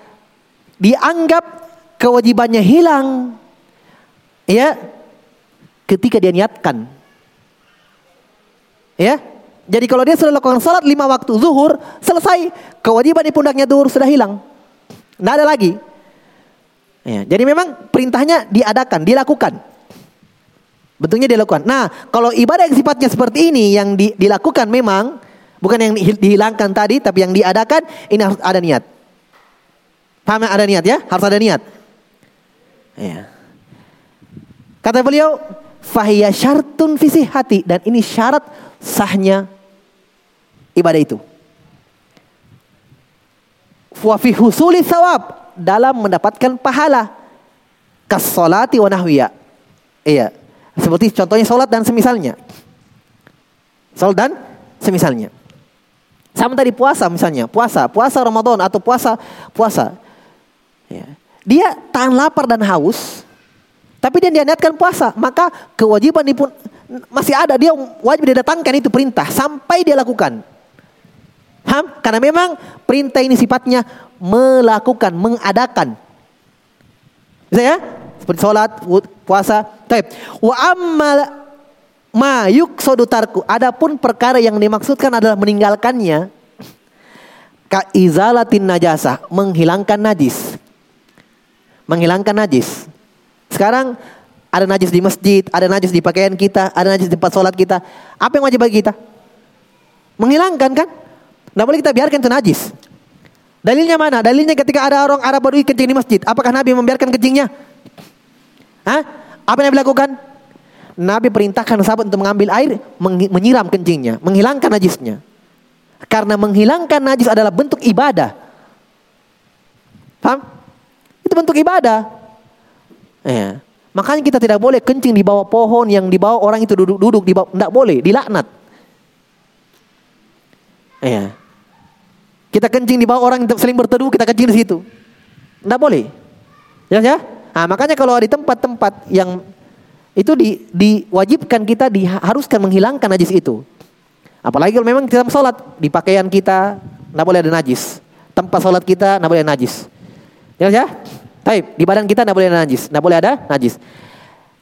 dianggap kewajibannya hilang, ya, ketika dia niatkan. Ya, jadi kalau dia sudah lakukan salat lima waktu zuhur, selesai. Kewajiban di pundaknya zuhur sudah hilang. Tidak ada lagi. Ya, jadi memang perintahnya diadakan, dilakukan. Bentuknya dilakukan. Nah, kalau ibadah yang sifatnya seperti ini yang di, dilakukan memang bukan yang dihilangkan tadi, tapi yang diadakan ini harus ada niat. Paham ada niat ya? Harus ada niat. Ya. Kata beliau, fahiyya syartun fisih hati dan ini syarat sahnya ibadah itu. Wa fi husuli sawab dalam mendapatkan pahala kasolati wa nahwiya. Iya. Seperti contohnya salat dan semisalnya. Salat dan semisalnya. Sama tadi puasa misalnya, puasa, puasa Ramadan atau puasa puasa. Ya. Dia tahan lapar dan haus, tapi dia niatkan puasa, maka kewajiban pun masih ada. Dia wajib didatangkan itu perintah sampai dia lakukan. Paham? Karena memang perintah ini sifatnya melakukan, mengadakan. Bisa ya? Seperti sholat, puasa. Taib. Wa ammal ma yuksodu tarku. Adapun perkara yang dimaksudkan adalah meninggalkannya. ka izalatin najasa, menghilangkan najis. Menghilangkan najis. Sekarang ada najis di masjid, ada najis di pakaian kita, ada najis di tempat sholat kita. Apa yang wajib bagi kita? Menghilangkan kan? Tidak boleh kita biarkan itu najis. Dalilnya mana? Dalilnya ketika ada orang Arab baru kencing di masjid. Apakah Nabi membiarkan kencingnya? Hah? Apa yang dilakukan? Nabi perintahkan sahabat untuk mengambil air, menyiram kencingnya, menghilangkan najisnya. Karena menghilangkan najis adalah bentuk ibadah. Paham? Itu bentuk ibadah. Ya. Makanya kita tidak boleh kencing di bawah pohon yang di bawah orang itu duduk-duduk tidak boleh, dilaknat. Ya. Kita kencing di bawah orang yang seling berteduh, kita kencing di situ. Tidak boleh. Ya, ya. Nah, makanya kalau di tempat-tempat yang itu di, diwajibkan kita diharuskan menghilangkan najis itu. Apalagi kalau memang kita sholat di pakaian kita tidak boleh ada najis. Tempat sholat kita tidak boleh ada najis. Ya, ya? Baik, di badan kita tidak boleh ada najis, tidak boleh ada najis.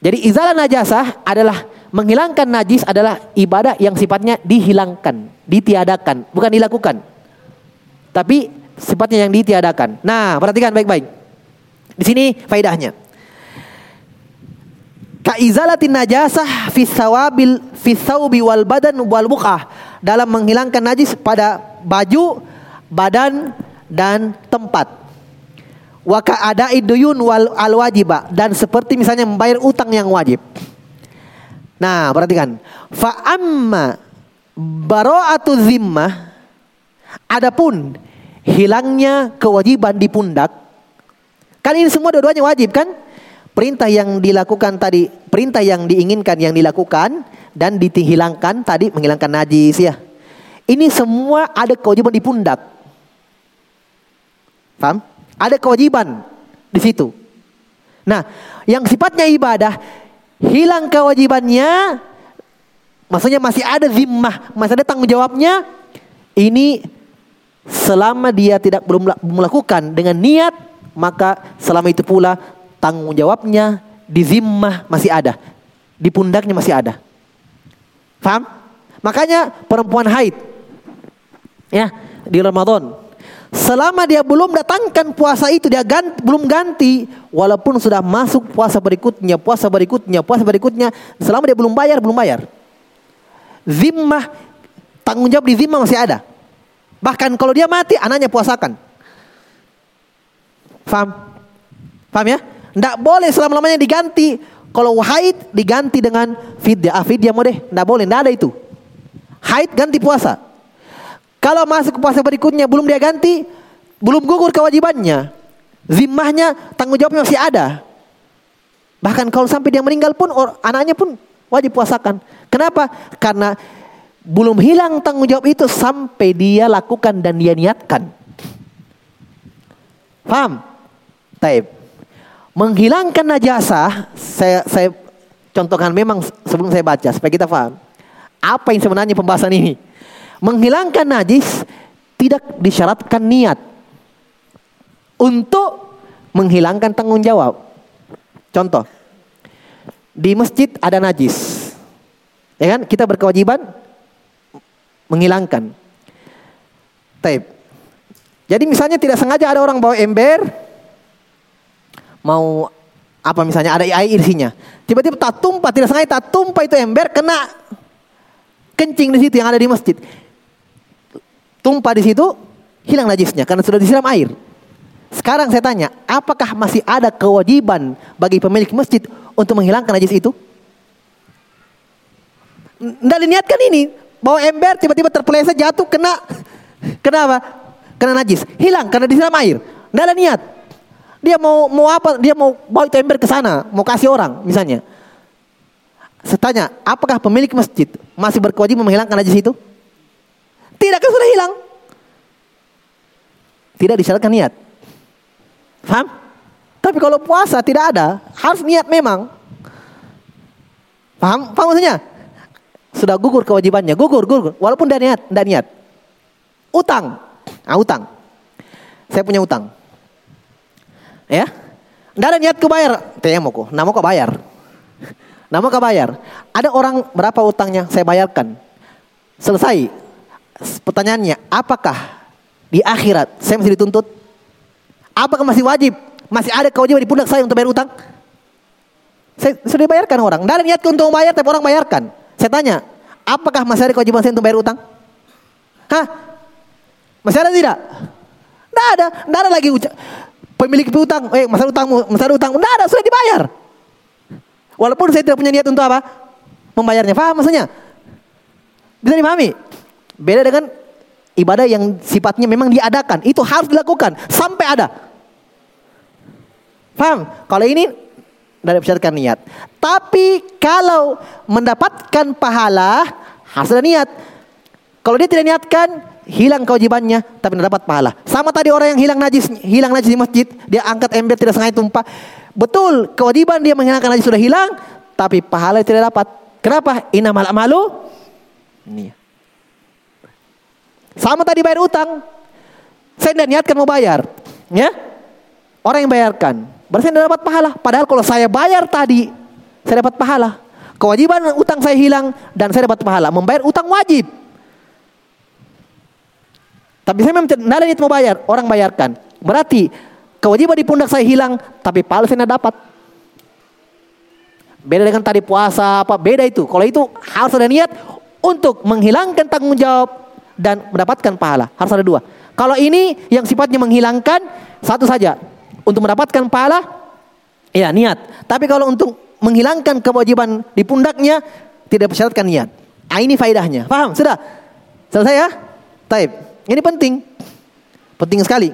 Jadi izalah najasah adalah menghilangkan najis adalah ibadah yang sifatnya dihilangkan, ditiadakan, bukan dilakukan. Tapi sifatnya yang ditiadakan. Nah, perhatikan baik-baik. Di sini faedahnya. Ka izalatin najasah fi sawabil fi saubi wal badan wal buqah dalam menghilangkan najis pada baju, badan dan tempat. Wa ka ada'i duyun wal al wajiba dan seperti misalnya membayar utang yang wajib. Nah, perhatikan. Fa amma bara'atu zimmah adapun hilangnya kewajiban di pundak. Kan ini semua dua-duanya wajib kan? Perintah yang dilakukan tadi, perintah yang diinginkan yang dilakukan dan dihilangkan tadi menghilangkan najis ya. Ini semua ada kewajiban di pundak. Paham? Ada kewajiban di situ. Nah, yang sifatnya ibadah hilang kewajibannya maksudnya masih ada zimmah, masih ada tanggung jawabnya. Ini selama dia tidak belum melakukan dengan niat, maka selama itu pula tanggung jawabnya di zimmah masih ada. Di pundaknya masih ada. Faham? Makanya perempuan haid ya di Ramadan selama dia belum datangkan puasa itu dia ganti, belum ganti walaupun sudah masuk puasa berikutnya puasa berikutnya puasa berikutnya selama dia belum bayar belum bayar zimmah tanggung jawab di zimmah masih ada bahkan kalau dia mati anaknya puasakan paham paham ya tidak boleh selama-lamanya diganti. Kalau haid diganti dengan fidyah. Ah, fidyah mau deh. Tidak boleh. Tidak ada itu. Haid ganti puasa. Kalau masuk ke puasa berikutnya belum dia ganti. Belum gugur kewajibannya. Zimmahnya tanggung jawabnya masih ada. Bahkan kalau sampai dia meninggal pun anaknya pun wajib puasakan. Kenapa? Karena belum hilang tanggung jawab itu sampai dia lakukan dan dia niatkan. Paham? Taib menghilangkan najasah, saya saya contohkan memang sebelum saya baca supaya kita paham apa yang sebenarnya pembahasan ini. Menghilangkan najis tidak disyaratkan niat untuk menghilangkan tanggung jawab. Contoh, di masjid ada najis. Ya kan? Kita berkewajiban menghilangkan. Taib. Jadi misalnya tidak sengaja ada orang bawa ember, mau apa misalnya ada air isinya. Tiba-tiba tak tumpah, tidak sengaja tak tumpah itu ember kena kencing di situ yang ada di masjid. Tumpah di situ, hilang najisnya karena sudah disiram air. Sekarang saya tanya, apakah masih ada kewajiban bagi pemilik masjid untuk menghilangkan najis itu? Tidak diniatkan ini, bawa ember tiba-tiba terpeleset jatuh kena kena apa? Kena najis, hilang karena disiram air. Tidak ada niat. Dia mau mau apa? Dia mau bawa itu ember ke sana, mau kasih orang misalnya. Saya tanya, apakah pemilik masjid masih berkewajiban menghilangkan najis itu? Tidak, kan sudah hilang. Tidak disyaratkan niat. Paham? Tapi kalau puasa tidak ada, harus niat memang. Paham? Paham maksudnya? Sudah gugur kewajibannya, gugur, gugur. Walaupun tidak niat, tidak niat. Utang. Ah, utang. Saya punya utang. Ya. Tidak ada niat kebayar. Temo kok. Nama kok bayar. *laughs* Nama kok bayar. Ada orang berapa utangnya saya bayarkan. Selesai. Pertanyaannya, apakah di akhirat saya masih dituntut? Apakah masih wajib? Masih ada kewajiban di pundak saya untuk bayar utang? Saya sudah bayarkan orang. Tidak ada niat untuk bayar, tapi orang bayarkan. Saya tanya, apakah masih ada kewajiban saya untuk bayar utang? Hah? Masih ada tidak? Tidak ada. Tidak ada lagi pemilik piutang. Eh, masalah utangmu, masalah utang. Tidak ada, sudah dibayar. Walaupun saya tidak punya niat untuk apa? Membayarnya. Faham maksudnya? Bisa dipahami? Beda dengan ibadah yang sifatnya memang diadakan. Itu harus dilakukan sampai ada. Paham? Kalau ini tidak berdasarkan niat. Tapi kalau mendapatkan pahala ada niat. Kalau dia tidak niatkan, hilang kewajibannya tapi tidak dapat pahala. Sama tadi orang yang hilang najis, hilang najis di masjid, dia angkat ember tidak sengaja tumpah. Betul, kewajiban dia menghilangkan najis sudah hilang, tapi pahala tidak dapat. Kenapa? Innamal malu niat. Sama tadi bayar utang. Saya tidak niatkan mau bayar. Ya? Orang yang bayarkan. Berarti tidak dapat pahala. Padahal kalau saya bayar tadi, saya dapat pahala. Kewajiban utang saya hilang dan saya dapat pahala. Membayar utang wajib. Tapi saya memang tidak ada niat mau bayar. Orang bayarkan. Berarti kewajiban di pundak saya hilang, tapi pahala saya dapat. Beda dengan tadi puasa apa beda itu. Kalau itu harus ada niat untuk menghilangkan tanggung jawab dan mendapatkan pahala. Harus ada dua. Kalau ini yang sifatnya menghilangkan satu saja. Untuk mendapatkan pahala, ya niat. Tapi kalau untuk menghilangkan kewajiban di pundaknya, tidak bersyaratkan niat. Nah, ini faedahnya. Paham? Sudah? Selesai ya? Taib. Ini penting. Penting sekali.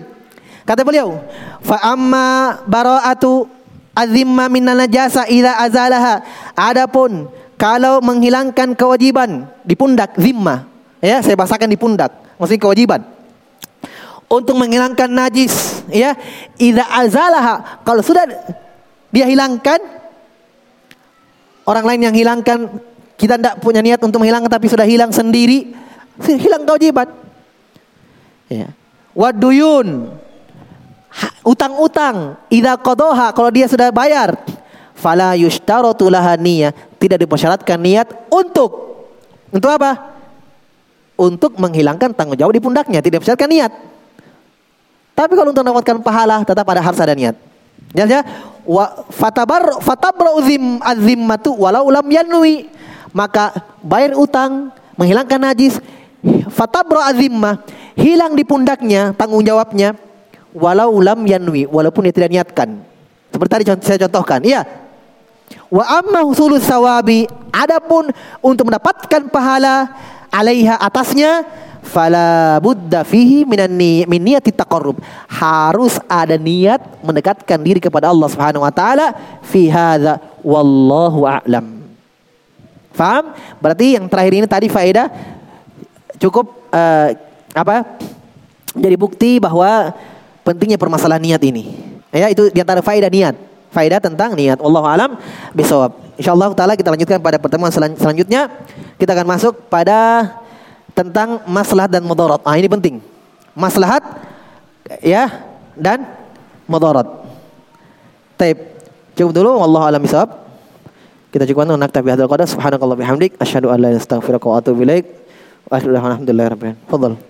Kata beliau, fa amma bara'atu azimma minan najasa idza azalaha. Adapun kalau menghilangkan kewajiban di pundak zimma, Ya, saya bahasakan di pundak. Maksudnya kewajiban. Untuk menghilangkan najis, ya, idza azalaha, kalau sudah dia hilangkan orang lain yang hilangkan kita tidak punya niat untuk menghilangkan tapi sudah hilang sendiri, hilang kewajiban. Ya. Waduyun utang-utang idza qadaha kalau dia sudah bayar fala yushtaratu tidak dipersyaratkan niat untuk untuk apa? untuk menghilangkan tanggung jawab di pundaknya, tidak bersyaratkan niat. Tapi kalau untuk mendapatkan pahala tetap ada harus ada niat. Ya, ya. Wa fatabar uzim azimmatu walau lam yanwi. Maka bayar utang, menghilangkan najis, fatabra azimma hilang di pundaknya tanggung jawabnya walau lam yanwi, walaupun dia tidak niatkan. Seperti tadi saya contohkan. Iya. Wa amma sawabi, adapun untuk mendapatkan pahala alaiha atasnya fala budda fihi minan ni, min niyati taqarrub. Harus ada niat mendekatkan diri kepada Allah Subhanahu wa taala fi hadza wallahu a'lam. Faham? Berarti yang terakhir ini tadi faedah cukup uh, apa? Jadi bukti bahwa pentingnya permasalahan niat ini. Ya, itu di antara faedah niat. Faedah tentang niat. Allah alam bisawab. Insyaallah taala kita lanjutkan pada pertemuan selanjutnya. Kita akan masuk pada tentang maslahat dan mudarat. Ah ini penting. Maslahat ya dan mudarat. Taib. Cukup dulu wallahu alam bisawab. Kita cukupkan untuk naktabi hadzal qadar subhanakallah bihamdik asyhadu an la ilaha illa anta astaghfiruka wa atubu ilaik. Wa alhamdulillah rabbil alamin. Fadhal.